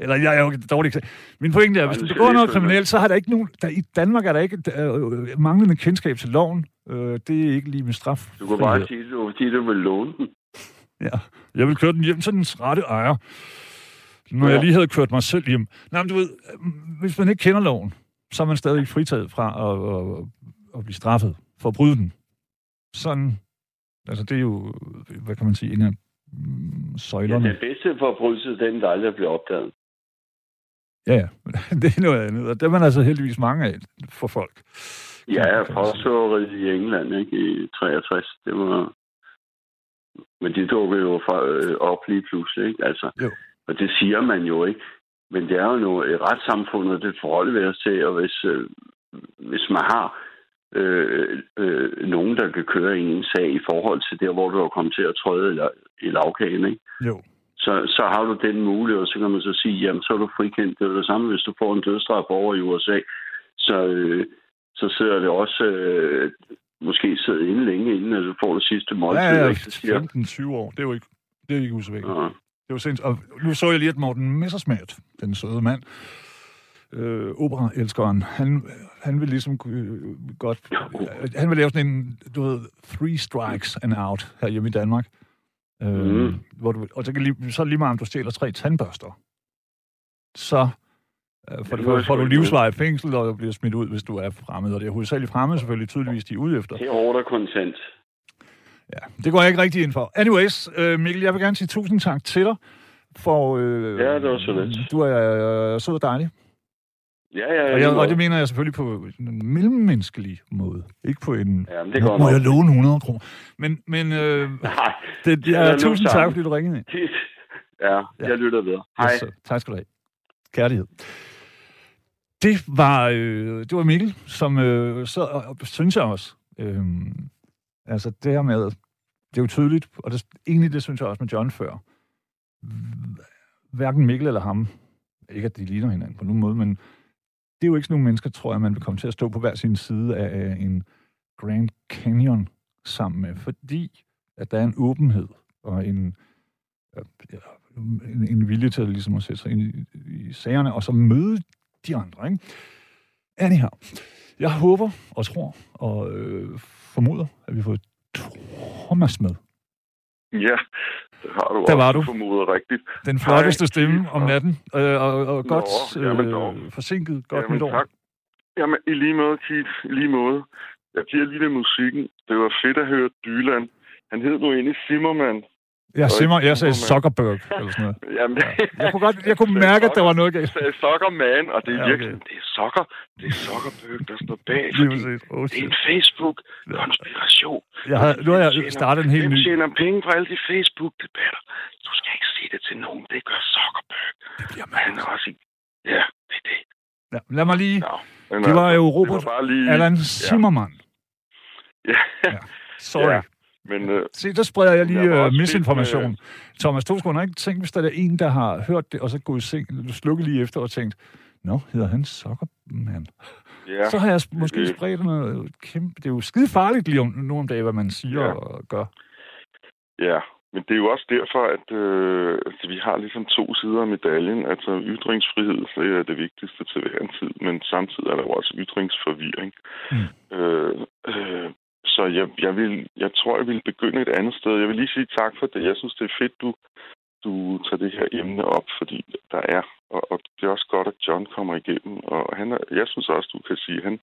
Eller jeg er jo dårligt Min pointe er, hvis du begår noget kriminelt, så har der ikke nogen... Der, I Danmark er der ikke øh, manglende kendskab til loven. Øh, det er ikke lige med straf. Du kan bare sige, du, sige, du vil låne den. Ja, jeg vil køre den hjem til dens rette ejer når ja. jeg lige havde kørt mig selv hjem. Nej, men du ved, hvis man ikke kender loven, så er man stadig fritaget fra at, at, at blive straffet for at bryde den. Sådan, altså det er jo, hvad kan man sige, en af søjlerne. Ja, det bedste forbrydelse, den der aldrig bliver opdaget. Ja, ja, (laughs) det er noget andet, og det er man altså heldigvis mange af for folk. Ja, påståret i England, ikke, i 63, det var... Men de dukkede jo fra, øh, op lige pludselig, ikke? Altså, jo. Og det siger man jo ikke. Men det er jo noget, et retssamfund, og det forholder vi os til, og hvis, øh, hvis man har øh, øh, nogen, der kan køre i en sag i forhold til der, hvor du har kommet til at træde i lavkagen, ikke? Jo. Så, så har du den mulighed, og så kan man så sige, jamen, så er du frikendt. Det er det samme, hvis du får en dødstraf over i USA. Så, øh, så sidder det også øh, måske sidder inde længe, inden at du får det sidste måltid. Ja, ja, 15-20 år. Det er jo ikke, det er ikke usædvanligt. Ja. Det var sindssygt. Og nu så jeg lige, at Morten Messersmith, den søde mand, øh, operaelskeren, han, han vil ligesom øh, godt... Øh, han vil lave sådan en, du ved, three strikes and out her hjemme i Danmark. Øh, mm. hvor du, og så, kan lige, så lige meget, om du stjæler tre tandbørster, så øh, for, for, får du livsvarig fængsel, og bliver smidt ud, hvis du er fremmed. Og det er hovedsageligt fremmed, selvfølgelig tydeligvis, de er ude efter. Det er hårdt og kontant. Ja, det går jeg ikke rigtig ind for. Anyways, øh, Mikkel, jeg vil gerne sige tusind tak til dig. For, øh, ja, det var så lidt. Du er øh, sød og dejlig. Ja, ja, og, jeg, og det mener jeg selvfølgelig på en mellemmenneskelig måde. Ikke på en... Ja, men det går må jeg låne 100 kroner. Men, men øh, (laughs) Nej, det, ja, ja, tusind tak, fordi du ringede ind. Ja, jeg ja. lytter videre. Hej. Yes, tak skal du have. Kærlighed. Det var, øh, det var Mikkel, som øh, så og, synes jeg også, øh, altså det her med, det er jo tydeligt, og det, egentlig det synes jeg også med John før, hverken Mikkel eller ham, ikke at de ligner hinanden på nogen måde, men det er jo ikke sådan nogle mennesker, tror jeg, man vil komme til at stå på hver sin side af en Grand Canyon sammen med, fordi at der er en åbenhed og en, ja, en, en vilje til at, ligesom at sætte sig ind i, i sagerne, og så møde de andre. Ikke? Anyhow, jeg håber og tror og øh, formoder, at vi får Thomas med. Ja, har du Der var du. formodet rigtigt. Den flotteste stemme om natten, øh, og, og godt øh, forsinket, godt jamen, nytår. Tak. Jamen, i lige måde, Keith. I lige måde. Jeg bliver lige ved musikken. Det var fedt at høre Dylan. Han hed nu egentlig Zimmermann. Jeg, simmer, jeg sagde. Zuckerberg, eller sådan noget. (laughs) Jamen, Jeg kunne, godt, jeg kunne (laughs) mærke, at der var noget Jeg galt. sagde Soccerman, og det er Ja, ja, okay. virkelig, det er Socker, det er Zuckerberg, der står bag, fordi. Oh, det er en. Facebook-konspiration. Jeg havde, nu har jeg tjener- startet en helt ny. tjener penge fra alle de Facebook-debatter? Du skal ikke sige det til nogen, det gør Zuckerberg. Det bliver Han er også i... Ja, det er det. Ja, lad mig lige... Nå, men Det var altså, jo Robert var lige... Allan Zimmermann. Ja, Ja. Sorry. Ja. Men øh, Se, der spreder jeg lige Jeg uh, også misinformation. lidt, Thomas Tosgaard har ikke tænkt, hvis der er en, der har hørt det, og så gået i seng, slukket lige efter og tænkt, Nå, hedder han Zuckerman? ja, Så har jeg måske det- spredt noget kæmpe... Det er jo skide farligt lige om, nu om dagen, hvad man siger Ja. og gør. ja, men det er jo også derfor, at øh, altså, vi har ligesom to sider af medaljen. Altså ytringsfrihed, det er det vigtigste til hver en tid, men samtidig er der jo også ytringsforvirring. Mm. Øh, øh, så jeg, jeg, vil, jeg tror, jeg vil begynde et andet sted. Jeg vil lige sige tak for det. Jeg synes, det er fedt, du, du tager det her emne op, fordi der er, og, og det er også godt, at John kommer igennem. Og han er, jeg synes også, du kan sige, han,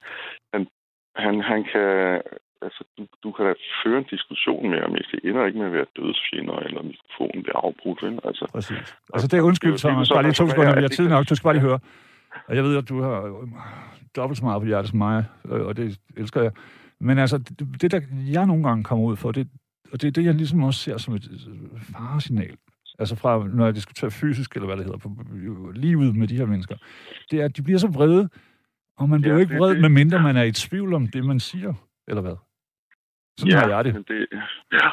han, han, han kan, altså, du, du kan da føre en diskussion med ham, hvis det ender ikke med at være dødsfjender, eller mikrofonen bliver afbrudt. Vel? Altså, Præcis. Altså, det er undskyld, Thomas. Bare lige to sekunder, vi har tid nok. Du skal bare lige høre. Og jeg ved, at du har øh, dobbelt så meget på hjertet som mig, øh, og det elsker jeg. Men altså, det, det der jeg nogle gange kommer ud for, det, og det er det, jeg ligesom også ser som et faresignal. Altså fra, når jeg diskuterer fysisk, eller hvad det hedder, på livet med de her mennesker, det er, at de bliver så vrede, og man bliver Ja, jo ikke vred, det- medmindre man er i tvivl om det, man siger, eller hvad? Sådan har jeg det. Men det ja.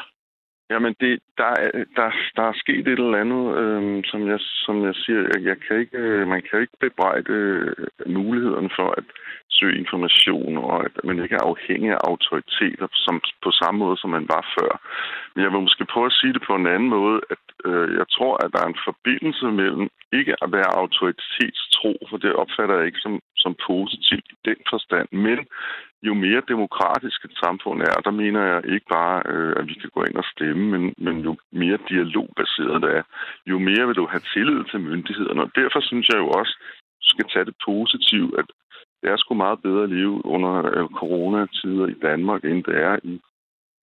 Jamen, det, der, er- der, der er sket et eller andet, øhm, som, jeg, som jeg siger, jeg, jeg kan ikke, øh, man kan ikke bebrejde øh, mulighederne for at søge information, og at man ikke er afhængig af autoriteter som, på samme måde, som man var før. Men jeg vil måske prøve at sige det på en anden måde, at øh, jeg tror, at der er en forbindelse mellem ikke at være autoritetstro, for det opfatter jeg ikke som, som positivt i den forstand, men jo mere demokratisk et samfund er, der mener jeg ikke bare, øh, at vi kan gå ind og stemme, men, men jo mere dialogbaseret det er, jo mere vil du have tillid til myndighederne. Og derfor synes jeg jo også, skal tage det positivt, at det er sgu meget bedre leve under øh, coronatider i Danmark, end det er i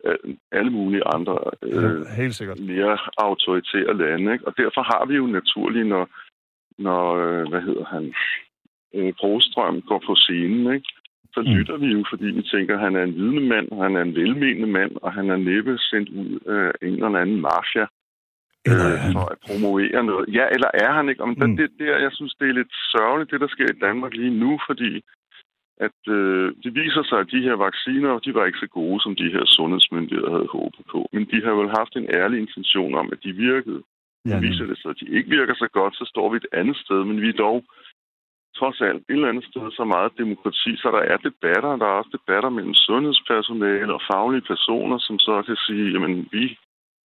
øh, alle mulige andre øh, Ja, helt sikkert. mere autoritære lande. Ikke? Og derfor har vi jo naturligt, når, når øh, hvad hedder han, øh, Brostrøm går på scenen, ikke? så Mm. lytter vi jo, fordi vi tænker, at han er en vidende mand, han er en velmenende mand, og han er næppe sendt ud af en eller anden mafia Eller er øh, for at promovere noget. Ja, eller er han ikke? Men Mm. det, det, jeg synes, det er lidt sørgeligt, det der sker i Danmark lige nu, fordi at øh, det viser sig, at de her vacciner, de var ikke så gode, som de her sundhedsmyndigheder havde håbet på. Men de har vel haft en ærlig intention om, at de virkede. Ja, viser det sig, at de ikke virker så godt, så står vi et andet sted, men vi er dog trods alt et eller andet sted så meget demokrati, så der er debatter, der er også debatter mellem sundhedspersonale og faglige personer, som så kan sige, jamen vi,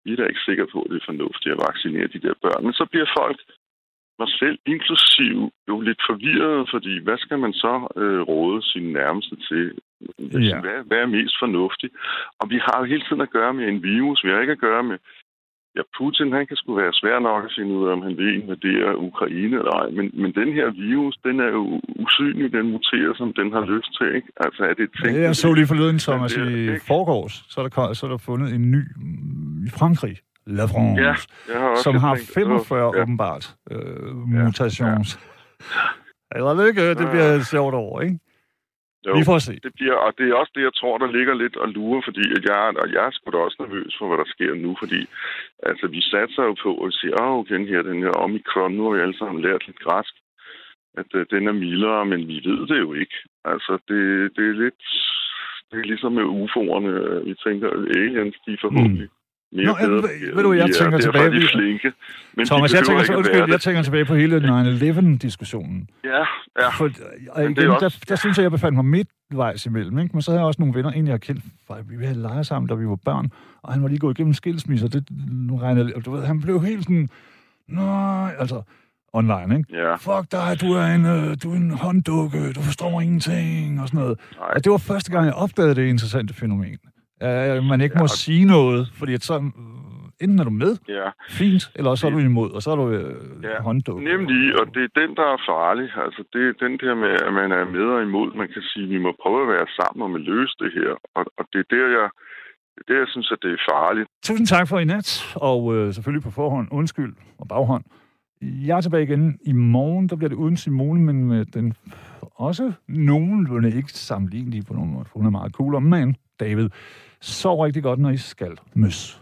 vi er da ikke sikre på, at det er fornuftigt at vaccinere de der børn. Men så bliver folk, mig selv inklusiv, jo lidt forvirret, fordi hvad skal man så øh, råde sine nærmeste til? Ja. Hvad, hvad er mest fornuftigt? Og vi har jo hele tiden at gøre med en virus. Vi har ikke at gøre med Ja, Putin, han kan sgu være svær nok at finde ud af, om han vil invadere Ukraine eller ej. Men, men den her virus, den er jo usynlig, den muterer, som den har lyst til, ikke? Altså, er det tænkt... Ja, jeg så lige forleden, Thomas, det i ikke- forgårs, så er der, så er der fundet en ny mm, i Frankrig, La France, Ja, jeg har som har tænkt, 45 åh, ja. åbenbart øh, mutations. Eller lykke, det Ja. bliver sjovt over, ikke? Jo, Vi får se. det bliver, og det er også det, jeg tror, der ligger lidt og lurer, fordi at jeg, og jeg er sgu da også nervøs for, hvad der sker nu, fordi altså, vi satser jo på at sige, åh, den her, den her omikron, nu har vi alle sammen lært lidt græsk, at uh, den er mildere, men vi ved det jo ikke. Altså, det, det er lidt, det er ligesom med UFO'erne, vi tænker, aliens, de er forhåbentlig mere Nå, bedre. ved- ved du, jeg er, tænker tilbage- de flinke. Men Thomas, de jeg tænker, så, undskyld, jeg tænker tilbage på hele 9-11-diskussionen. det. Ja, ja. For, og igen, det er også- der, der synes jeg, jeg befandt mig midtvejs imellem. Ikke? Men så havde jeg også nogle venner, en jeg kendte, fra, vi havde leget sammen, da vi var børn, og han var lige gået igennem skilsmisse, og det nu regnede, og du ved, han blev helt sådan, nej, altså, online, ikke? Ja, Fuck dig, du er en, øh, du er en hånddukke, du forstår ingenting, og sådan noget. nej. Og det var første gang, jeg opdagede det interessante fænomen. Uh, man ikke må Ja. sige noget, fordi så, øh, Enten er du med, Ja, fint, eller også er du imod, og så er du øh, Ja, håndduk. nemlig, og det er den, der er farlig. Altså, det er den der med, at man er med og imod. Man kan sige, at vi må prøve at være sammen om at løse det her. Og, og det er der, jeg, det er jeg synes, at det er farligt. Tusind tak for i nat, og øh, selvfølgelig på forhånd, undskyld og baghånd. Jeg er tilbage igen i morgen, der bliver det uden Simone, men med den også nogenlunde ikke sammenlignelige på nogen måde, for hun er meget coolere, men David, sov rigtig godt, når I skal møs.